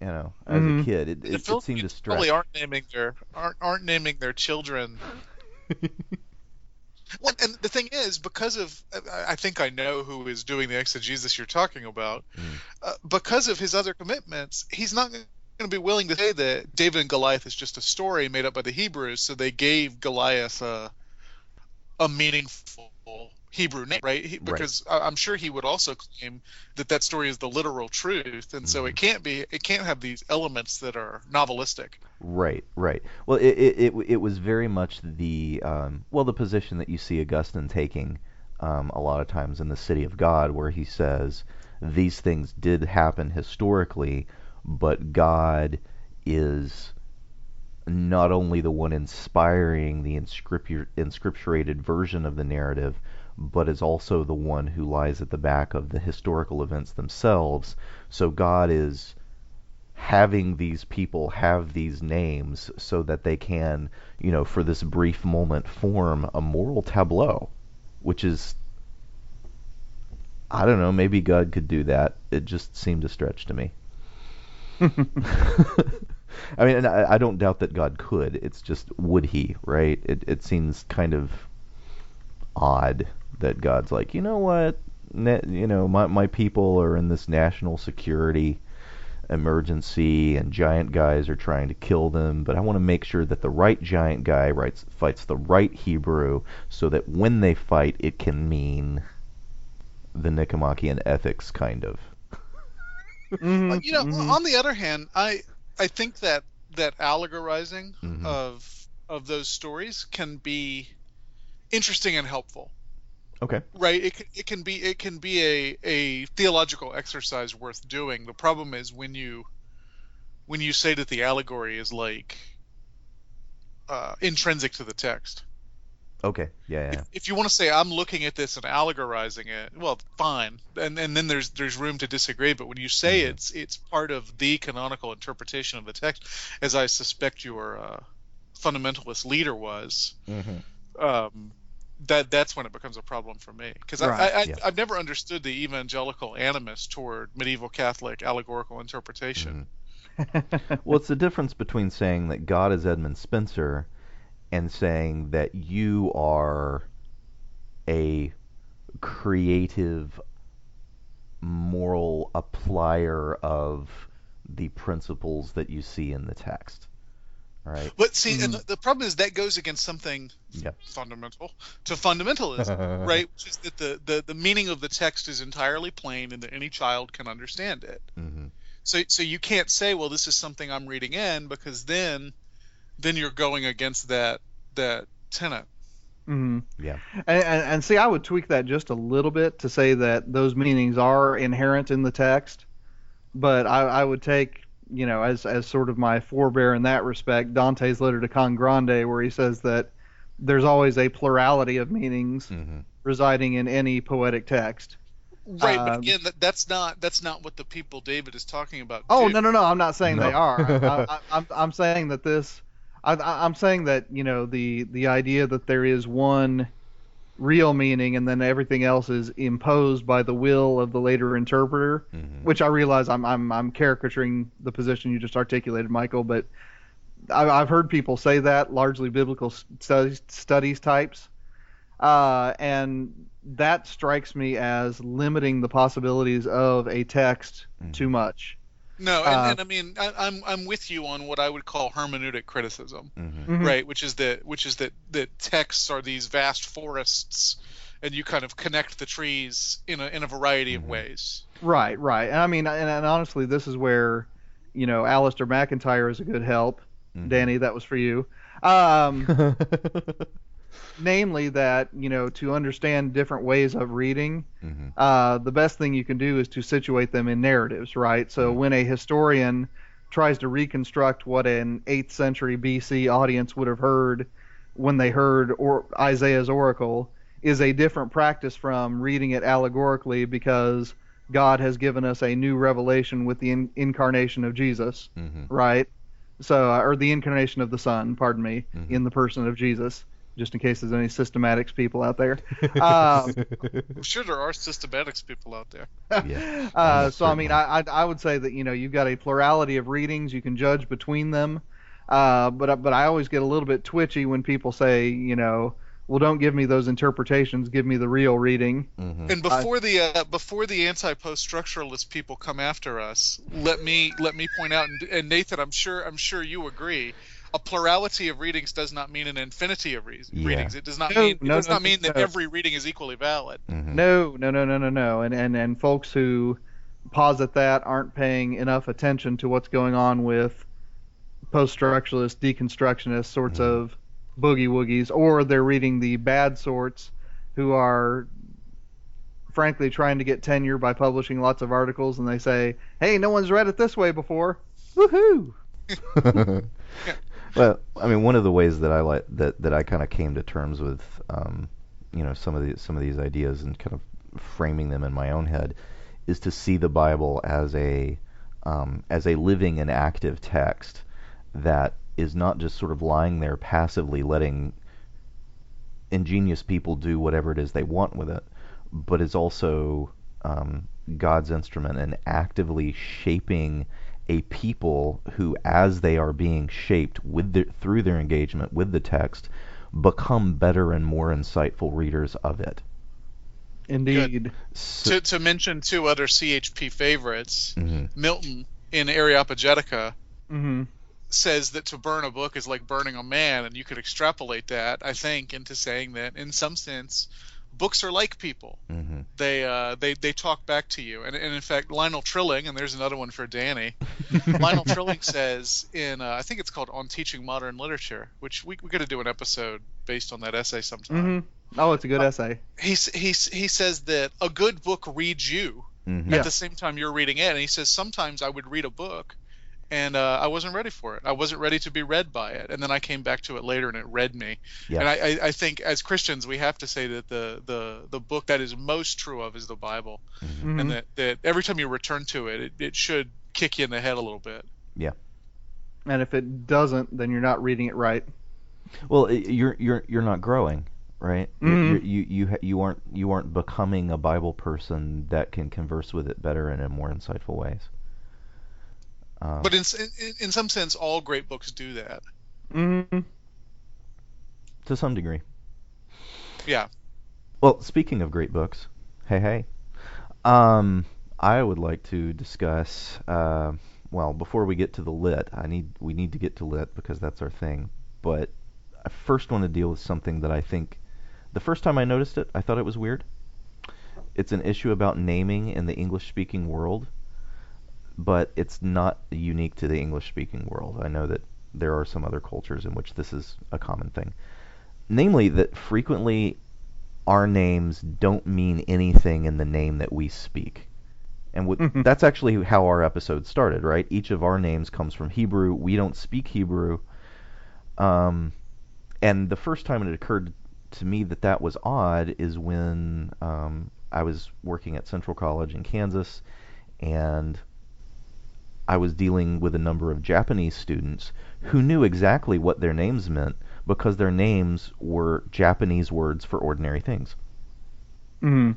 Speaker 1: You know, as
Speaker 3: Mhm.
Speaker 1: a kid, it, it, it seemed to
Speaker 2: Philippines
Speaker 1: stretch.
Speaker 2: probably aren't naming their aren't aren't naming their children. Well, and the thing is, because of I- I think I know who is doing the exegesis you're talking about.
Speaker 1: Mm.
Speaker 2: Uh, because of his other commitments, he's not going to be willing to say that David and Goliath is just a story made up by the Hebrews. So they gave Goliath a a meaningful Hebrew name, right? He,
Speaker 1: Right.
Speaker 2: because I- I'm sure he would also claim that that story is the literal truth, and so
Speaker 1: Mhm.
Speaker 2: it can't be. It can't have these elements that are novelistic.
Speaker 1: Right, right. Well, it it it, it was very much the um, well the position that you see Augustine taking um, a lot of times in the City of God, where he says these things did happen historically, but God is not only the one inspiring the inscriptu- inscripturated version of the narrative, but is also the one who lies at the back of the historical events themselves. So God is having these people have these names so that they can, you know, for this brief moment form a moral tableau, which is I don't know, maybe God could do that. It just seemed a stretch to me. I mean, and I, I don't doubt that God could. It's just would he, right? It it seems kind of odd that God's like, you know what, Ne- you know, my my people are in this national security emergency, and giant guys are trying to kill them. But I want to make sure that the right giant guy writes fights the right Hebrew, so that when they fight, it can mean the Nicomachean ethics, kind of.
Speaker 3: Mhm,
Speaker 2: you know,
Speaker 3: mhm.
Speaker 2: on the other hand, I I think that that allegorizing
Speaker 1: Mhm.
Speaker 2: of of those stories can be interesting and helpful,
Speaker 1: Okay.
Speaker 2: right? It can, it can be it can be a a theological exercise worth doing. The problem is when you when you say that the allegory is like uh, intrinsic to the text.
Speaker 1: Okay. Yeah. Yeah.
Speaker 2: If, if you want to say I'm looking at this and allegorizing it, well, fine, and and then there's there's room to disagree. But when you say
Speaker 1: Mhm.
Speaker 2: it's it's part of the canonical interpretation of the text, as I suspect your uh, fundamentalist leader was,
Speaker 1: Mm-hmm.
Speaker 2: um, that that's when it becomes a problem for me because
Speaker 3: Right,
Speaker 2: I, I,
Speaker 1: yeah.
Speaker 2: I've never understood the evangelical animus toward medieval Catholic allegorical interpretation.
Speaker 1: Well, it's the difference between saying that God is Edmund Spenser and saying that you are a creative, moral applier of the principles that you see in the text. Right?
Speaker 2: But see, and
Speaker 3: Mhm.
Speaker 2: the, the problem is that goes against something
Speaker 1: Yeah.
Speaker 2: fundamental to fundamentalism. right? Which is that the, the, the meaning of the text is entirely plain and that any child can understand it.
Speaker 1: hmm
Speaker 2: So so you can't say, well, this is something I'm reading in because then then you're going against that that tenet.
Speaker 3: Mhm.
Speaker 1: Yeah.
Speaker 3: And, and, and see, I would tweak that just a little bit to say that those meanings are inherent in the text, but I, I would take, you know, as as sort of my forebear in that respect, Dante's letter to Can Grande, where he says that there's always a plurality of meanings
Speaker 1: hmm
Speaker 3: residing in any poetic text.
Speaker 2: Right, but
Speaker 3: Um,
Speaker 2: again, that, that's not that's not what the people David is talking about.
Speaker 3: Oh
Speaker 2: too.
Speaker 3: no no no! I'm not saying
Speaker 1: No.
Speaker 3: they are. I, I, I'm I'm saying that this. I, I'm saying that you know the the idea that there is one real meaning and then everything else is imposed by the will of the later interpreter,
Speaker 1: hmm
Speaker 3: which I realize I'm I'm I'm caricaturing the position you just articulated, Michial, but I, I've heard people say that largely biblical studies studies types, uh, and that strikes me as limiting the possibilities of a text
Speaker 1: Mhm.
Speaker 3: too much.
Speaker 2: No, and,
Speaker 3: Uh,
Speaker 2: and I mean, I, I'm I'm with you on what I would call hermeneutic criticism,
Speaker 1: hmm
Speaker 3: Mhm.
Speaker 2: right? Which is that which is that that texts are these vast forests, and you kind of connect the trees in a in a variety of
Speaker 1: Mhm.
Speaker 2: ways.
Speaker 3: Right, right. And I mean, and, and honestly, this is where, you know, Alasdair MacIntyre is a good help.
Speaker 1: Mhm.
Speaker 3: Danny, that was for you. Um, namely, that you know, to understand different ways of reading,
Speaker 1: Mhm.
Speaker 3: uh, the best thing you can do is to situate them in narratives, right? So
Speaker 1: Mhm.
Speaker 3: when a historian tries to reconstruct what an 8th century BC audience would have heard when they heard or Isaiah's oracle is a different practice from reading it allegorically because God has given us a new revelation with the in- incarnation of Jesus,
Speaker 1: Mhm.
Speaker 3: right? So, uh, or the incarnation of the Son, pardon me,
Speaker 1: Mhm.
Speaker 3: in the person of Jesus, just in case there's any systematics people out there. Um,
Speaker 2: I'm sure there are systematics people out there.
Speaker 1: Yeah,
Speaker 3: uh, so I mean. I, I I would say that you know you've got a plurality of readings. You can judge between them, uh, but I- but I always get a little bit twitchy when people say you know, well, don't give me those interpretations. Give me the real reading.
Speaker 1: Mhm.
Speaker 2: And before the uh, before the anti-post structuralist people come after us, let me let me point out, and, and Nathan, I'm sure I'm sure you agree. A plurality of readings does not mean an infinity of re-
Speaker 1: Yeah.
Speaker 2: readings. It does not
Speaker 3: No,
Speaker 2: mean it
Speaker 3: no,
Speaker 2: does
Speaker 3: no,
Speaker 2: not mean that
Speaker 3: no.
Speaker 2: every reading is equally valid.
Speaker 1: Mhm.
Speaker 3: No, no, no, no, no, no. And and and folks who posit that aren't paying enough attention to what's going on with post-structuralist, deconstructionist sorts
Speaker 1: Mhm.
Speaker 3: of boogie woogies, or they're reading the bad sorts who are frankly trying to get tenure by publishing lots of articles, and they say, "Hey, no one's read it this way before." Woohoo!
Speaker 1: well, I mean, one of the ways that I like that that I kind of came to terms with, um, you know, some of the some of these ideas and kind of framing them in my own head, is to see the Bible as a um, as a living and active text that is not just sort of lying there passively letting ingenious people do whatever it is they want with it, but is also um, God's instrument and actively shaping a people who, as they are being shaped with their, through their engagement with the text, become better and more insightful readers of it.
Speaker 3: Indeed.
Speaker 1: So,
Speaker 2: To to mention two other CHP favorites,
Speaker 1: Mhm.
Speaker 2: Milton in Areopagitica
Speaker 3: hmm
Speaker 2: says that to burn a book is like burning a man, and you could extrapolate that, I think, into saying that in some sense, books are like people.
Speaker 1: mhm.
Speaker 2: They uh, they they talk back to you, and, and in fact, Lionel Trilling, and there's another one for Danny. Lionel Trilling says in uh, I think it's called On Teaching Modern Literature, which we we got to do an episode based on that essay sometime.
Speaker 3: hmm Oh, it's a good essay.
Speaker 2: He he he says that a good book reads you
Speaker 1: Mhm.
Speaker 3: Yeah.
Speaker 2: at the same time you're reading it, and he says sometimes I would read a book. And uh, I wasn't ready for it. I wasn't ready to be read by it, and then I came back to it later, and it read me.
Speaker 1: Yeah.
Speaker 2: And I, I, I think as Christians, we have to say that the, the, the book that is most true of is the Bible,
Speaker 3: Mhm.
Speaker 2: and that, that every time you return to it, it, it should kick you in the head a little bit. Yeah.
Speaker 3: And if it doesn't, then you're not reading it right.
Speaker 1: Well, you're you're you're not growing, right? You're-
Speaker 3: Mhm.
Speaker 1: you're- You you you aren't you aren't becoming a Bible person that can converse with it better and in more insightful ways. Um,
Speaker 2: But in, in in some sense, all great books do that.
Speaker 3: hmm
Speaker 1: to some degree.
Speaker 2: Yeah.
Speaker 1: Well, speaking of great books, hey hey, um, I would like to discuss. Uh, well, before we get to the lit, I need we need to get to lit because that's our thing. But I first want to deal with something that I think the first time I noticed it, I thought it was weird. It's an issue about naming in the English-speaking world, but it's not unique to the English-speaking world. I know that there are some other cultures in which this is a common thing. Namely, that frequently our names don't mean anything in the name that we speak. And
Speaker 3: Mhm.
Speaker 1: that's actually how our episode started, right? Each of our names comes from Hebrew. We don't speak Hebrew. Um, and the first time it occurred to me that that was odd is when um, I was working at Central College in Kansas, and I was dealing with a number of Japanese students who knew exactly what their names meant because their names were Japanese words for ordinary things.
Speaker 3: hmm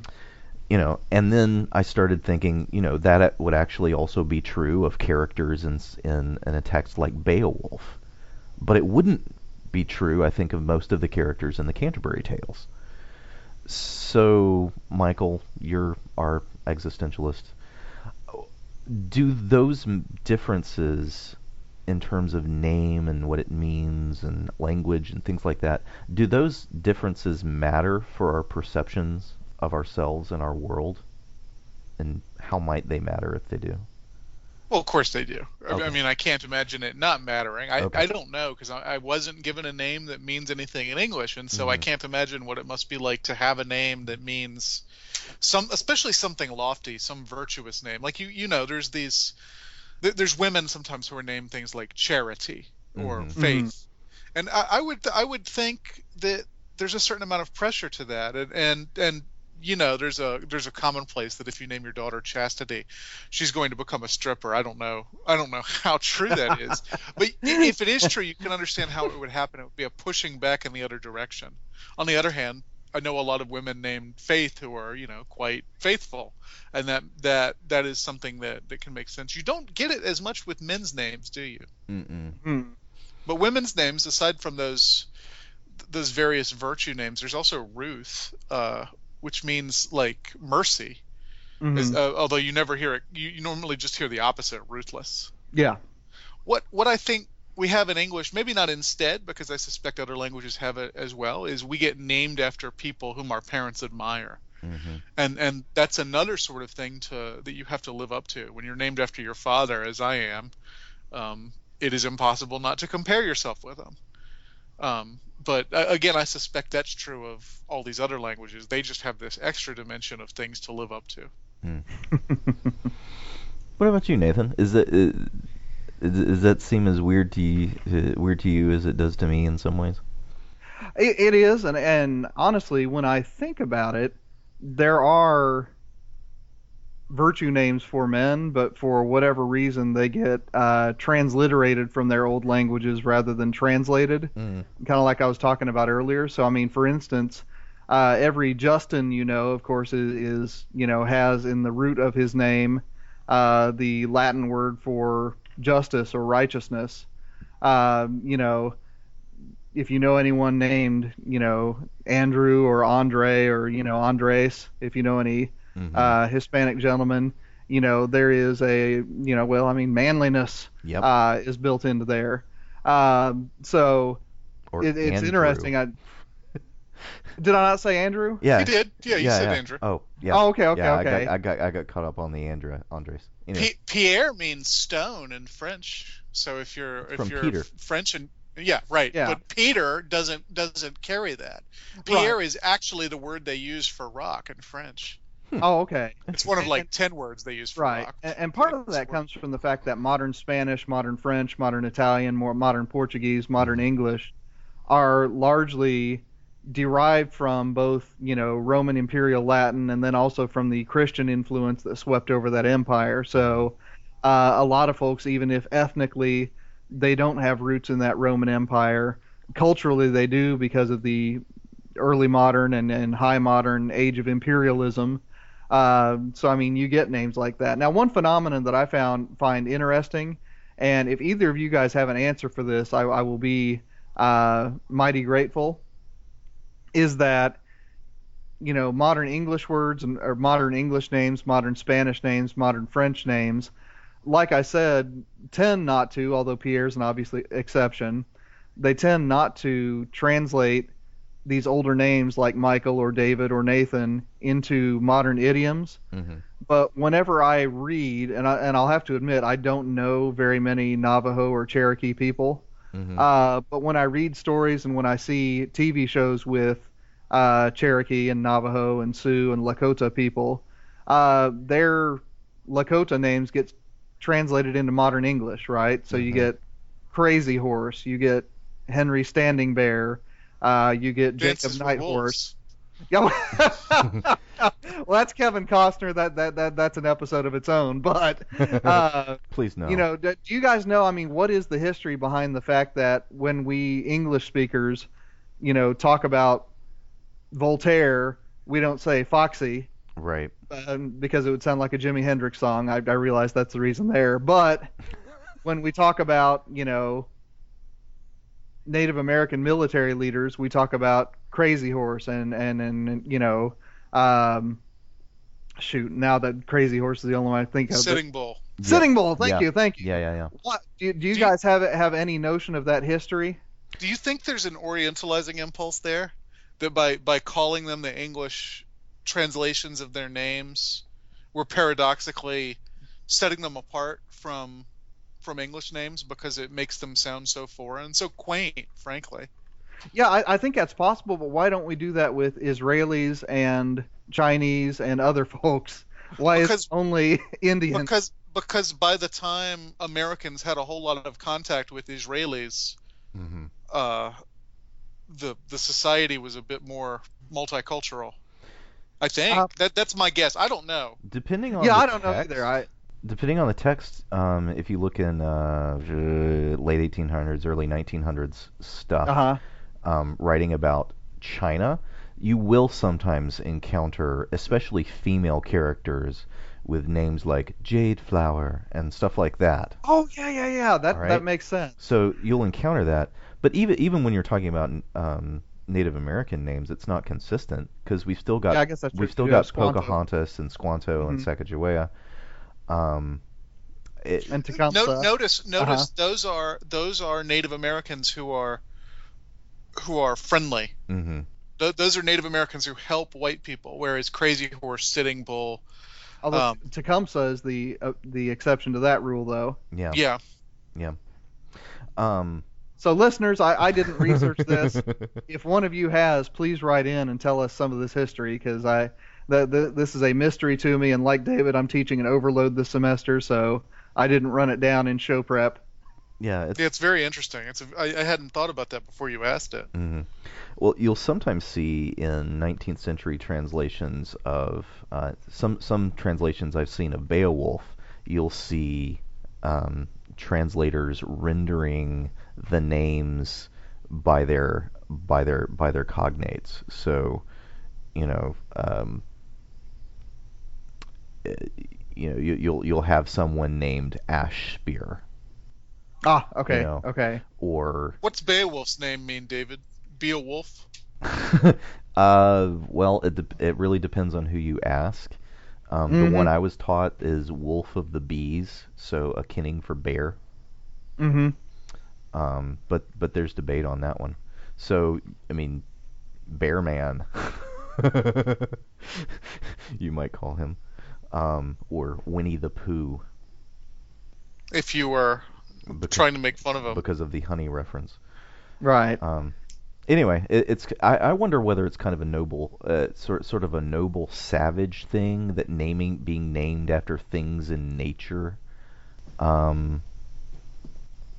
Speaker 1: You know, and then I started thinking, you know, that would actually also be true of characters in in, in a text like Beowulf, but it wouldn't be true, I think, of most of the characters in the Canterbury Tales. So, Michial, you're our existentialist. Do those differences in terms of name and what it means and language and things like that do those differences matter for our perceptions of ourselves and our world? And how might they matter if they do
Speaker 2: Well, of course they do. I- I mean, I can't imagine it not mattering. I,
Speaker 1: Okay.
Speaker 2: I don't know because I, I wasn't given a name that means anything in English, and so I
Speaker 1: Mhm.
Speaker 2: can't imagine what it must be like to have a name that means some, especially something lofty, some virtuous name. Like you, you know, there's these, there, there's women sometimes who are named things like charity or
Speaker 1: Mhm.
Speaker 2: faith, and I, I would, I would think that there's a certain amount of pressure to that, and and and you know, there's a there's a commonplace that if you name your daughter Chastity, she's going to become a stripper. I don't know. I don't know how true that is, but if it is true, you can understand how it would happen. It would be a pushing back in the other direction. On the other hand, I know a lot of women named Faith who are, you know, quite faithful, and that that that is something that that can make sense. You don't get it as much with men's names, do you?
Speaker 1: Mm-mm.
Speaker 3: Hmm.
Speaker 2: But women's names, aside from those those various virtue names, there's also Ruth, uh, which means like mercy.
Speaker 3: Mhm.
Speaker 2: Is- uh, although you never hear it, you, you normally just hear the opposite, ruthless.
Speaker 3: yeah.
Speaker 2: What what I think we have in English, maybe not instead, because I suspect other languages have it as well, is we get named after people whom our parents admire.
Speaker 1: hmm
Speaker 2: And and that's another sort of thing to that you have to live up to. When you're named after your father, as I am, um, it is impossible not to compare yourself with him. Um, but uh, again, I suspect that's true of all these other languages. They just have this extra dimension of things to live up to.
Speaker 1: What about you, Nathan? Is that is, does that seem as weird to you, uh, weird to you as it does to me in some ways?
Speaker 3: It, it is, and and honestly, when I think about it, there are virtue names for men, but for whatever reason, they get uh, transliterated from their old languages rather than translated.
Speaker 1: Mm.
Speaker 3: Kind of like I was talking about earlier. So, I mean, for instance, uh, every Justin you know, of course, is, is you know has in the root of his name uh, the Latin word for justice or righteousness. Um, you know, if you know anyone named, you know, Andrew or Andre or you know Andres, if you know any
Speaker 1: Mhm.
Speaker 3: uh, Hispanic gentleman. you know, there is a, you know, well, I mean, manliness
Speaker 1: Yep.
Speaker 3: uh, is built into there. Um, so it, it's
Speaker 1: Andrew.
Speaker 3: interesting. I did I not say Andrew?
Speaker 1: Yeah.
Speaker 2: You did, yeah. You
Speaker 1: yeah,
Speaker 2: said
Speaker 1: yeah.
Speaker 2: Andrew.
Speaker 1: Oh, yeah.
Speaker 3: Oh, okay, okay,
Speaker 1: yeah,
Speaker 3: okay.
Speaker 1: I got, I got, I got caught up on the Andra, Andres. Anyway,
Speaker 2: P- Pierre means stone in French. So if you're if
Speaker 1: From
Speaker 2: you're
Speaker 1: Peter.
Speaker 2: French and yeah, right.
Speaker 3: Yeah.
Speaker 2: But Peter doesn't doesn't carry that. Pierre is actually the word they use for rock in French.
Speaker 3: Oh, okay.
Speaker 2: It's one of
Speaker 3: And-
Speaker 2: like ten words they use for
Speaker 3: Right,
Speaker 2: rock.
Speaker 3: and, and part of that comes from the fact that modern Spanish, modern French, modern Italian, more modern Portuguese, modern English are largely derived from both, you know, Roman Imperial Latin and then also from the Christian influence that swept over that empire. So, uh, a lot of folks, even if ethnically they don't have roots in that Roman Empire, culturally they do because of the early modern and, and high modern age of imperialism. Uh, so I mean, you get names like that. Now, one phenomenon that I found find interesting, and if either of you guys have an answer for this, I, I will be uh, mighty grateful. Is that you know modern English words and or modern English names, modern Spanish names, modern French names, like I said, tend not to, although Pierre's an obviously exception. They tend not to translate these older names like Michael or David or Nathan into modern idioms.
Speaker 1: hmm
Speaker 3: But whenever I read, and I, and I'll have to admit, I don't know very many Navajo or Cherokee people.
Speaker 1: hmm
Speaker 3: Uh, but when I read stories and when I see TV shows with uh, Cherokee and Navajo and Sioux and Lakota people, uh, their Lakota names get translated into modern English, right? So you
Speaker 1: Mhm.
Speaker 3: get Crazy Horse, you get Henry Standing Bear, uh, you get
Speaker 2: Dances
Speaker 3: Jacob
Speaker 2: with
Speaker 3: Nighthorse. Yeah. well, that's Kevin Costner. That that that that's an episode of its own. But uh,
Speaker 1: Please no.
Speaker 3: you know, do do you guys know? I mean, what is the history behind the fact that when we English speakers, you know, talk about Voltaire, we don't say Foxy
Speaker 1: right.
Speaker 3: um, because it would sound like a Jimi Hendrix song. I, I realize that's the reason there. But when we talk about, you know, Native American military leaders, we talk about Crazy Horse and and and you know, um, shoot. Now that Crazy Horse is the only one I think of. but-
Speaker 2: Sitting Bull.
Speaker 3: Sitting Bull. Thank
Speaker 1: Yeah.
Speaker 3: you. Thank you.
Speaker 1: Yeah, yeah, yeah.
Speaker 3: What do you, do you
Speaker 2: Do you-
Speaker 3: guys have have any notion of that history?
Speaker 2: Do you think there's an orientalizing impulse there? That by by calling them the English translations of their names, we're paradoxically setting them apart from from English names because it makes them sound so foreign, so quaint, frankly.
Speaker 3: Yeah, I, I think that's possible, but why don't we do that with Israelis and Chinese and other folks? Why is
Speaker 2: Because-
Speaker 3: it only Indians?
Speaker 2: Because because by the time Americans had a whole lot of contact with Israelis,
Speaker 1: hmm
Speaker 2: uh, the the society was a bit more multicultural. I think
Speaker 3: Uh,
Speaker 2: that that's my guess. I don't know.
Speaker 1: Depending on
Speaker 3: yeah,
Speaker 1: the
Speaker 3: I don't know either. I
Speaker 1: depending on the text, um, if you look in uh, late 1800s, early 1900s stuff,
Speaker 3: uh huh.
Speaker 1: um, writing about China, you will sometimes encounter, especially female characters, with names like Jade Flower and stuff like that.
Speaker 3: Oh yeah, yeah, yeah. That
Speaker 1: right.
Speaker 3: that makes sense.
Speaker 1: So you'll encounter that. But even even when you're talking about um, Native American names, it's not consistent because we've still got
Speaker 3: Yeah, I guess that's
Speaker 1: we've still
Speaker 3: You
Speaker 1: got
Speaker 3: Squanto.
Speaker 1: Pocahontas and Squanto and
Speaker 3: Mhm.
Speaker 1: Sacagawea. Um, it,
Speaker 3: And Tecumseh.
Speaker 2: No, notice notice
Speaker 3: Uh-huh.
Speaker 2: those are those are Native Americans who are who are friendly.
Speaker 1: mhm.
Speaker 2: Th- those are Native Americans who help white people, whereas Crazy Horse, Sitting Bull,
Speaker 3: Although
Speaker 2: um,
Speaker 3: Tecumseh is the uh, the exception to that rule, though.
Speaker 1: Yeah.
Speaker 2: yeah,
Speaker 1: Um,
Speaker 3: So listeners, I, I didn't research this. if one of you has, please write in and tell us some of this history because I the, the, this is a mystery to me. And like David, I'm teaching an overload this semester, so I didn't run it down in show prep.
Speaker 1: yeah. It's,
Speaker 2: Yeah, it's very interesting. It's a, I, I hadn't thought about that before you asked it.
Speaker 1: mhm. Well, you'll sometimes see in 19th century translations of uh, some some translations I've seen of Beowulf. You'll see um, translators rendering the names by their by their by their cognates. So, you know, um, you know, you, you'll you'll have someone named Ash Spear
Speaker 3: Ah, okay,
Speaker 1: You know.
Speaker 3: okay.
Speaker 1: or
Speaker 2: What's Beowulf's name mean, David? Beowulf?
Speaker 1: uh, well, it de- it really depends on who you ask. Um,
Speaker 3: Mhm.
Speaker 1: The one I was taught is Wolf of the Bees, so a kenning for bear.
Speaker 3: Mm-hmm.
Speaker 1: Um, but but there's debate on that one. So I mean, Bear Man, you might call him, um, or Winnie the Pooh,
Speaker 2: If you were
Speaker 1: because,
Speaker 2: trying to make fun of him.
Speaker 1: because of the honey reference.
Speaker 3: Right.
Speaker 1: Um, anyway, it, it's I, I wonder whether it's kind of a noble, uh, sort sort of a noble savage thing that naming being named after things in nature, um,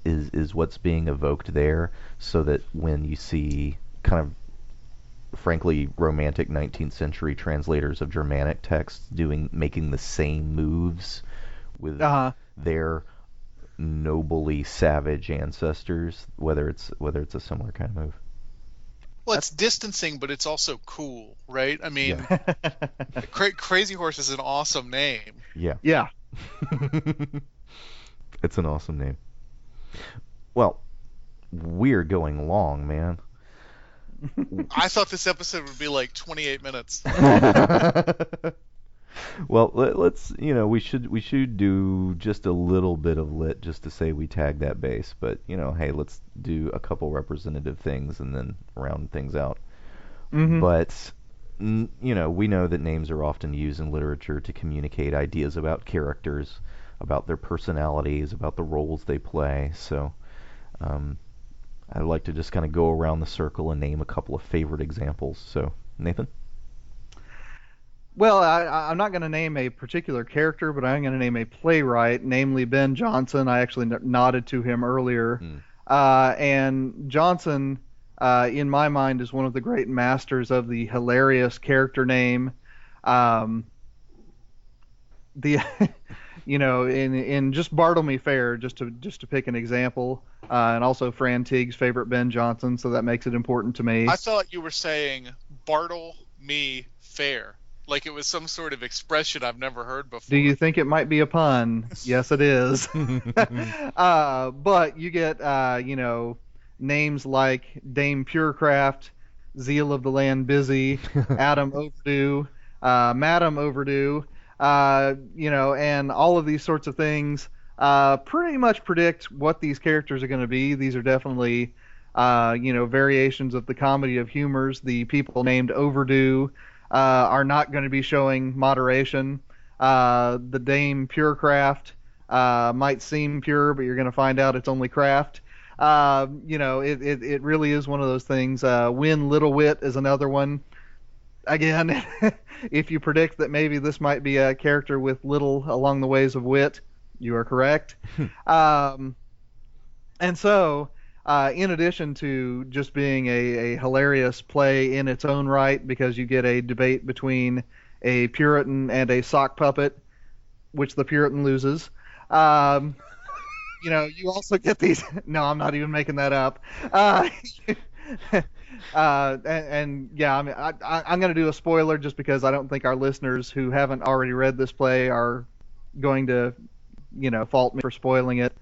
Speaker 1: is is what's being evoked there, so that when you see kind of frankly romantic 19th century translators of Germanic texts doing making the same moves with
Speaker 3: Uh-huh.
Speaker 1: their nobly savage ancestors, whether it's whether it's a similar kind of move.
Speaker 2: Well, it's distancing, but it's also cool, right? I mean,
Speaker 1: Yeah.
Speaker 2: Cra- Crazy Horse is an awesome name.
Speaker 1: Yeah.
Speaker 3: yeah.
Speaker 1: it's an awesome name. Well, we're going long, man.
Speaker 2: I thought this episode would be like 28 minutes.
Speaker 1: well, let, let's you know we should we should do just a little bit of lit just to say we tagged that base, but you know, hey, let's do a couple representative things and then round things out.
Speaker 3: Mhm.
Speaker 1: But n- you know, we know that names are often used in literature to communicate ideas about characters, about their personalities, about the roles they play. So, um, I'd like to just kind of go around the circle and name a couple of favorite examples. So, Nathan.
Speaker 3: Well, I, I- I'm not going to name a particular character, but I'm going to name a playwright, namely Ben Jonson. I actually nodded to him earlier.
Speaker 1: Hmm.
Speaker 3: Uh, and Jonson, uh, in my mind, is one of the great masters of the hilarious character name. Um, the, you know, in in just Bartlemy Fair, just to just to pick an example, uh, and also Fran Teague's favorite Ben Jonson, so that makes it important to me.
Speaker 2: I thought you were saying Bartle me fair, like it was some sort of expression I've never heard before.
Speaker 3: Do you think it might be a pun? yes, it is. uh, but you get, uh, you know, names like Dame Purecraft, Zeal of the Land Busy, Adam Overdo, uh, Madam Overdo. Uh, you know, and all of these sorts of things uh, pretty much predict what these characters are going to be. These are definitely, uh, you know, variations of the comedy of humors. The people named Overdo uh, are not going to be showing moderation. Uh, the Dame Purecraft might seem pure, but you're going to find out it's only craft. You know, it, it, it really is one of those things. Uh, Win Little Wit is another one. Again, if you predict that maybe this might be a character with little along the ways of wit, you are correct. um, and so, uh, in addition to just being a, a hilarious play in its own right, because you get a debate between a Puritan and a sock puppet, which the Puritan loses. Um, you know, you also get these. No, I'm not even making that up. Uh, uh, and, and yeah, I mean, I, I, I'm going to do a spoiler just because I don't think our listeners who haven't already read this play are going to, you know, fault me for spoiling it.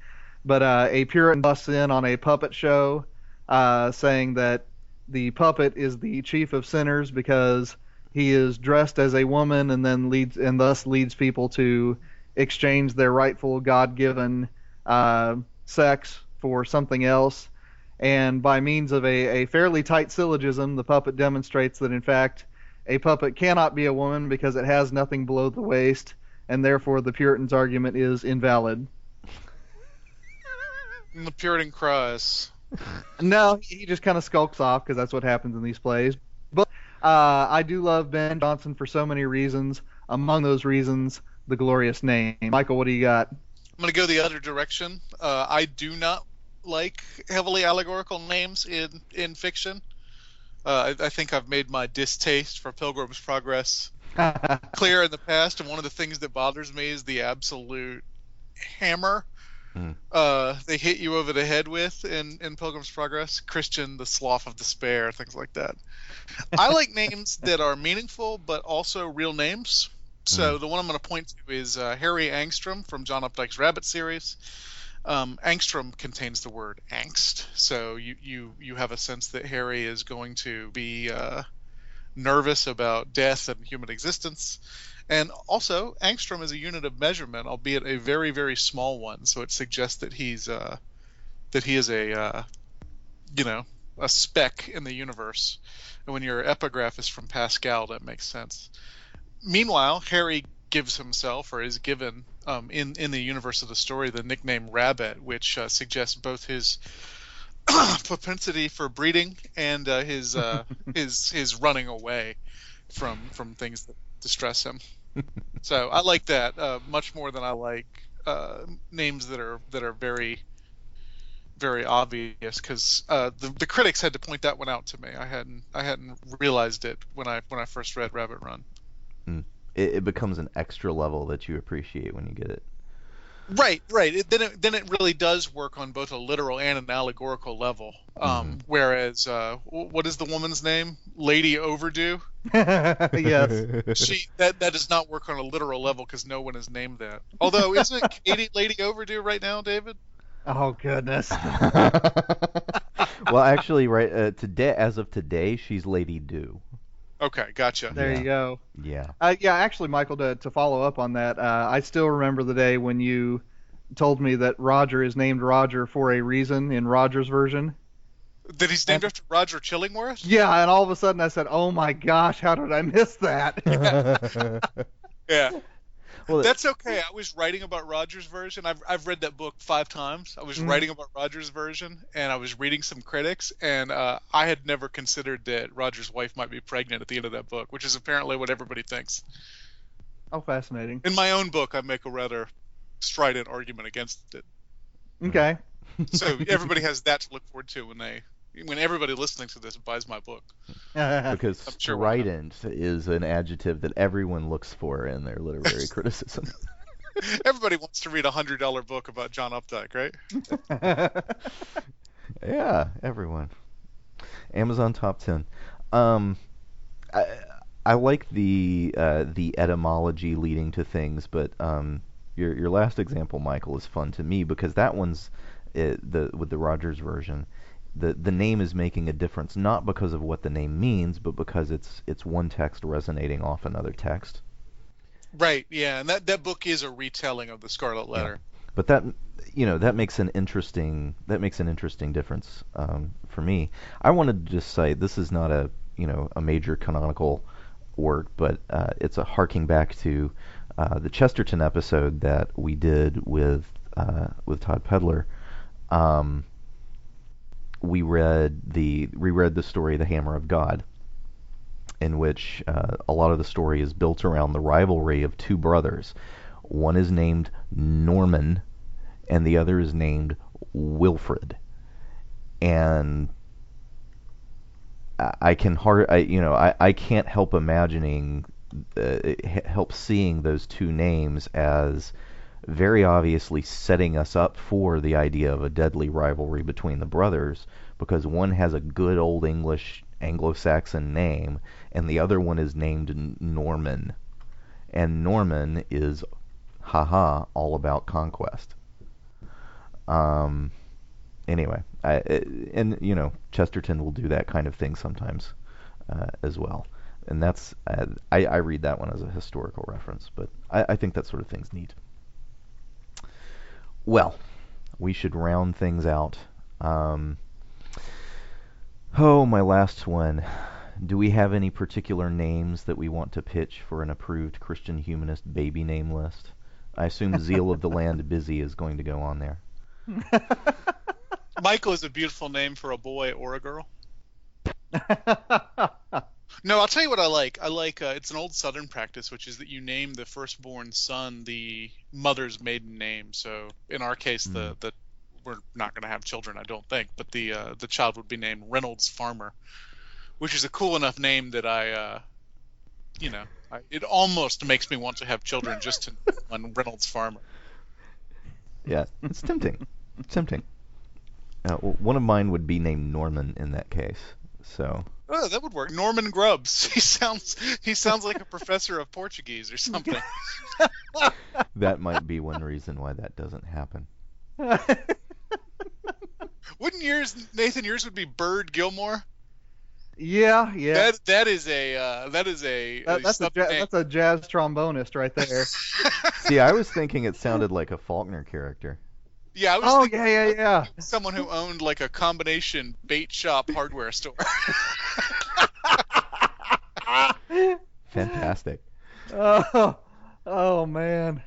Speaker 3: But uh, a Puritan busts in on a puppet show, uh, saying that the puppet is the chief of sinners because he is dressed as a woman and then leads and thus leads people to exchange their rightful God-given uh, sex for something else. And by means of a, a fairly tight syllogism, the puppet demonstrates that in fact a puppet cannot be a woman because it has nothing below the waist, and therefore the Puritan's argument is invalid.
Speaker 2: And the Puritan cries.
Speaker 3: No, he just kind of skulks off because that's what happens in these plays. But uh, I do love Ben Jonson for so many reasons. Among those reasons, the glorious name. Michial, what do you got?
Speaker 2: I'm going to go the other direction. Uh, I do not like heavily allegorical names in in fiction. Uh, I, I think I've made my distaste for Pilgrim's Progress clear in the past, and one of the things that bothers me is the absolute hammer
Speaker 1: Hmm.
Speaker 2: uh, they hit you over the head with in, in Pilgrim's Progress. Christian, the Slough of Despair, things like that. I like names that are meaningful but also real names. So the one I'm going to point to is uh, Harry Angstrom from John Updike's Rabbit series. Um, Angstrom contains the word angst, so you, you you have a sense that Harry is going to be uh, nervous about death and human existence. And also, angstrom is a unit of measurement, albeit a very, very small one. So it suggests that he's uh, that he is a uh, you know a speck in the universe. And when your epigraph is from Pascal, that makes sense. Meanwhile, Harry gives himself or is given um, in in the universe of the story the nickname Rabbit, which uh, suggests both his propensity for breeding and uh, his uh, his his running away from from things that distress him. so I like that uh, much more than I like uh, names that are that are very very obvious because uh, the the critics had to point that one out to me. I hadn't I hadn't realized it when I when I first read Rabbit Run.
Speaker 1: It, it becomes an extra level that you appreciate when you get it.
Speaker 2: Right, right. It, then it then it really does work on both a literal and an allegorical level. Um, Whereas, uh, what is the woman's name? Lady Overdo.
Speaker 3: yes.
Speaker 2: She that that does not work on a literal level because no one has named that. Although, isn't Katie Lady Overdue right now, David?
Speaker 3: Oh goodness.
Speaker 1: well, actually, right uh, today, as of today, she's Lady Do.
Speaker 2: Okay, gotcha.
Speaker 3: There
Speaker 1: Yeah.
Speaker 3: you go.
Speaker 1: Yeah.
Speaker 3: Uh, yeah, actually, Michial, to, to follow up on that, uh, I still remember the day when you told me that Roger is named Roger for a reason in Roger's version.
Speaker 2: That he's named after Roger Chillingworth.
Speaker 3: Yeah, and all of a sudden I said, "Oh my gosh, how did I miss that?"
Speaker 2: Yeah.
Speaker 1: Well,
Speaker 2: That's okay. I was writing about Roger's version. I've, I've read that book five times. I was
Speaker 3: Mhm.
Speaker 2: writing about Roger's version, and I was reading some critics, and uh, I had never considered that Roger's wife might be pregnant at the end of that book, which is apparently what everybody thinks.
Speaker 3: oh, fascinating.
Speaker 2: In my own book, I make a rather strident argument against it.
Speaker 3: Okay.
Speaker 2: So everybody has that to look forward to when they, when everybody listening to this buys my book.
Speaker 1: because
Speaker 2: I'm sure
Speaker 1: strident is an adjective that everyone looks for in their literary criticism.
Speaker 2: Everybody wants to read a hundred dollar book about John Updike, right?
Speaker 1: Yeah, everyone. Amazon top ten. Um, I I like the uh, the etymology leading to things, but um, your your last example, Michial, is fun to me because that one's uh the with the Rogers version. The the name is making a difference not because of what the name means, but because it's it's one text resonating off another text.
Speaker 2: Right, yeah, and that that book is a retelling of the Scarlet Letter.
Speaker 1: but that you know that makes an interesting that makes an interesting difference um, for me. I wanted to just say this is not a you know a major canonical work, but uh, it's a harking back to uh, the Chesterton episode that we did with uh, with Todd Pedler. Um, we read the reread the story The Hammer of God, in which uh, a lot of the story is built around the rivalry of two brothers. One is named Norman, and the other is named Wilfred. And I- can hard, I, you know, I, I can't help imagining, uh, help seeing those two names as very obviously setting us up for the idea of a deadly rivalry between the brothers because one has a good old English Anglo-Saxon name and the other one is named Norman. And Norman is haha all about conquest. Um anyway, I and you know Chesterton will do that kind of thing sometimes uh, as well. And that's uh, I, I read that one as a historical reference, but I, I think that sort of thing's neat. Well, we should round things out. Um, oh, my last one. Do we have any particular names that we want to pitch for an approved Christian humanist baby name list? I assume Zeal of the Land Busy is going to go on there.
Speaker 2: Michael is a beautiful name for a boy or a girl. No, I'll tell you what I like. I like uh, it's an old Southern practice, which is that you name the firstborn son the mother's maiden name. So in our case, the the we're not going to have children, I don't think, but the uh, the child would be named Reynolds Farmer, which is a cool enough name that I, uh, you know, I, it almost makes me want to have children just to on Reynolds Farmer.
Speaker 1: Yeah, it's tempting. It's tempting. Uh, one of mine would be named Norman in that case. So
Speaker 2: Oh, that would work. Norman Grubbs. He sounds he sounds like a professor of Portuguese or something.
Speaker 1: that might be one reason why that doesn't happen.
Speaker 2: Wouldn't yours, Nathan? Yours would be Bird Gilmour.
Speaker 3: yeah, yeah.
Speaker 2: That that is a uh, that is a,
Speaker 3: That-
Speaker 2: a
Speaker 3: that's a ja- that's a jazz trombonist right there.
Speaker 1: See, I was thinking it sounded like a Faulkner character.
Speaker 2: yeah. I was
Speaker 3: oh
Speaker 2: thinking
Speaker 3: yeah, yeah, yeah.
Speaker 2: someone who owned like a combination bait shop hardware store.
Speaker 1: Fantastic.
Speaker 3: Oh, oh man.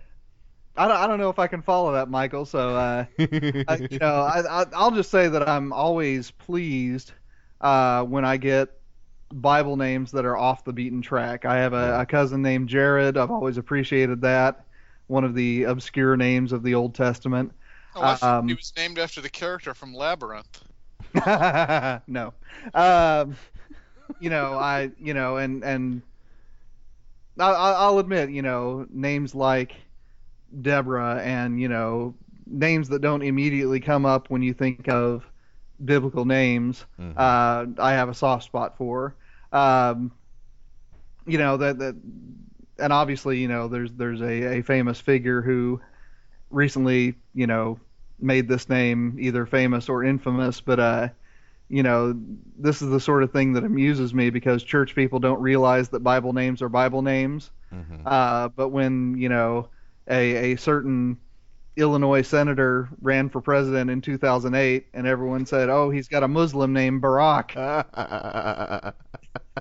Speaker 3: I don't, I don't know if I can follow that, Michial. So, uh, I, you know, I, I, I'll just say that I'm always pleased uh, when I get Bible names that are off the beaten track. I have a, a cousin named Jared. I've always appreciated that. One of the obscure names of the Old Testament.
Speaker 2: Oh, I
Speaker 3: Um,
Speaker 2: he was named after the character from Labyrinth.
Speaker 3: no. Um, you know, I, you know, and and I, I'll admit, you know, names like Deborah and you know names that don't immediately come up when you think of biblical names.
Speaker 1: Mhm.
Speaker 3: Uh, I have a soft spot for. Um, you know that that, and obviously, you know, there's there's a, a famous figure who recently, you know, made this name either famous or infamous, but uh, you know, this is the sort of thing that amuses me because church people don't realize that Bible names are Bible names.
Speaker 1: Mhm.
Speaker 3: Uh, but when you know a a certain Illinois senator ran for president in 2008, and everyone said, "Oh, he's got a Muslim named Barack,"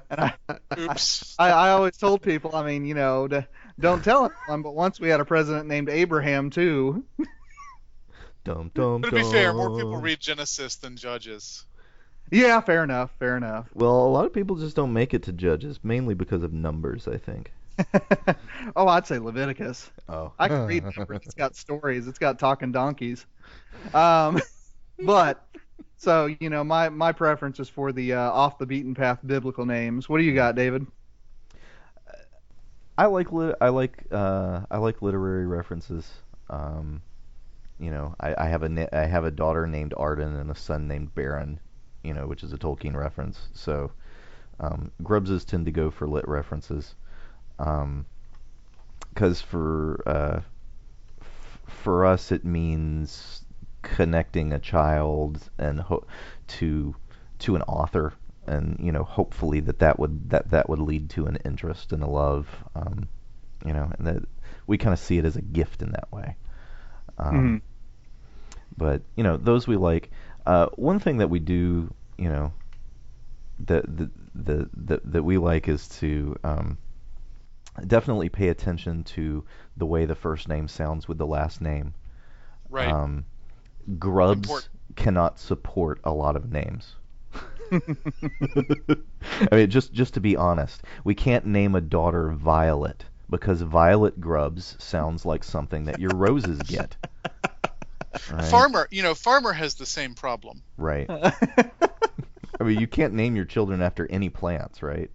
Speaker 3: and I,
Speaker 2: Oops.
Speaker 3: I, I always told people, I mean, you know, to, don't tell anyone, but once we had a president named Abraham too.
Speaker 1: dum dum.
Speaker 2: But to be fair, more people read Genesis than Judges.
Speaker 3: Yeah, fair enough, fair enough.
Speaker 1: Well, a lot of people just don't make it to judges, mainly because of numbers. I think.
Speaker 3: oh, I'd say Leviticus.
Speaker 1: Oh.
Speaker 3: I can read numbers. It's got stories. It's got talking donkeys. Um, but so you know, my my preference is for the uh, off the beaten path biblical names. What do you got, David?
Speaker 1: I like lit- I like uh, I like literary references. Um, you know, I, I have a na- I have a daughter named Arden and a son named Baron. You know, which is a Tolkien reference. So um, Grubses tend to go for lit references. Because for uh, f- for us, it means connecting a child and ho- to to an author and you know hopefully that that would that that would lead to an interest and a love um, You know, and that we kind of see it as a gift in that way. Um,
Speaker 3: Mhm.
Speaker 1: But you know, those we like. Uh, one thing that we do, you know, that the, the, the, that we like is to um, definitely pay attention to the way the first name sounds with the last name.
Speaker 2: Right.
Speaker 1: Um, Grubbs
Speaker 2: Import-
Speaker 1: cannot support a lot of names. I mean, just just to be honest, we can't name a daughter Violet because Violet Grubbs sounds like something that your roses get. Right?
Speaker 2: Farmer, you know, Farmer has the same problem.
Speaker 1: Right. I mean, you can't name your children after any plants, right?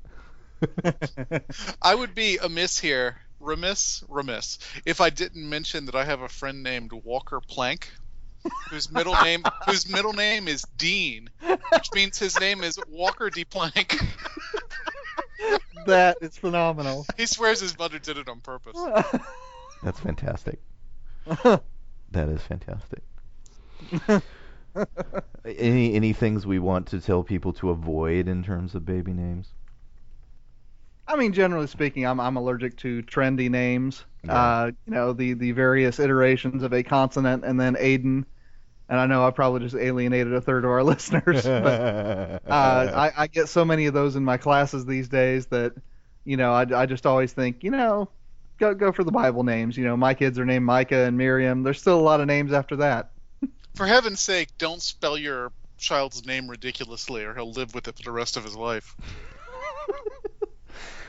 Speaker 2: I would be amiss here, remiss, remiss, if I didn't mention that I have a friend named Walker Plank, whose middle name whose middle name is Dean, which means his name is Walker D. Plank.
Speaker 3: that is phenomenal.
Speaker 2: he swears his mother did it on purpose.
Speaker 1: That's fantastic. That is fantastic. any any things we want to tell people to avoid in terms of baby names?
Speaker 3: I mean, generally speaking, I'm I'm allergic to trendy names.
Speaker 1: Yeah.
Speaker 3: Uh, you know, the the various iterations of a consonant and then Aiden. And I know I probably just alienated a third of our listeners, but uh, I, I get so many of those in my classes these days that, you know, I, I just always think, you know, go go for the Bible names. You know, my kids are named Micah and Miriam. There's still a lot of names after that.
Speaker 2: For heaven's sake, don't spell your child's name ridiculously, or he'll live with it for the rest of his life.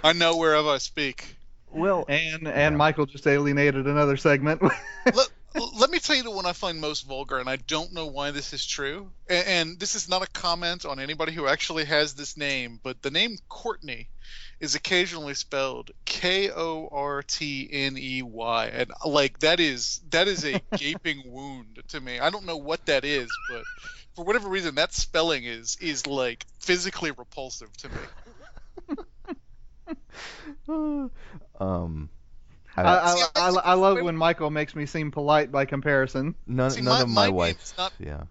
Speaker 2: I know whereof I speak.
Speaker 1: well,
Speaker 3: And and
Speaker 1: Yeah.
Speaker 3: Michial just alienated another segment.
Speaker 2: let, let me tell you the one I find most vulgar, and I don't know why this is true. And, and this is not a comment on anybody who actually has this name, but the name Courtney is occasionally spelled K O R T N E Y, and like that is that is a gaping wound to me. I don't know what that is, but for whatever reason, that spelling is is like physically repulsive to me.
Speaker 1: um,
Speaker 3: I,
Speaker 1: I,
Speaker 3: I, I,
Speaker 2: I-
Speaker 3: I love when Michial makes me seem polite by comparison.
Speaker 1: none,
Speaker 2: See,
Speaker 1: none
Speaker 2: my-
Speaker 1: of
Speaker 2: my
Speaker 1: my
Speaker 2: name
Speaker 1: wife's
Speaker 2: not-
Speaker 1: yeah,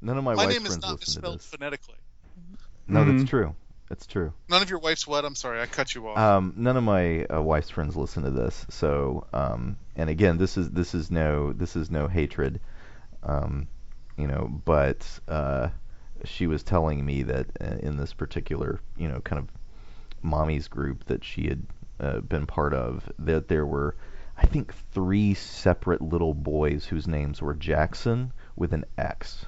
Speaker 1: none of my,
Speaker 2: My
Speaker 1: wife's
Speaker 2: name is
Speaker 1: friends
Speaker 2: not
Speaker 1: listen to
Speaker 2: misspelled
Speaker 1: this.
Speaker 2: phonetically.
Speaker 1: No,
Speaker 3: Mhm.
Speaker 1: that's true. That's true.
Speaker 2: None of your wife's what? I'm sorry, I cut you off.
Speaker 1: Um, none of my uh, wife's friends listen to this, so um, and again, this is this is no this is no hatred, um, you know, but uh, she was telling me that uh, in this particular you know kind of mommy's group that she had uh, been part of, that there were I think three separate little boys whose names were Jackson with an X.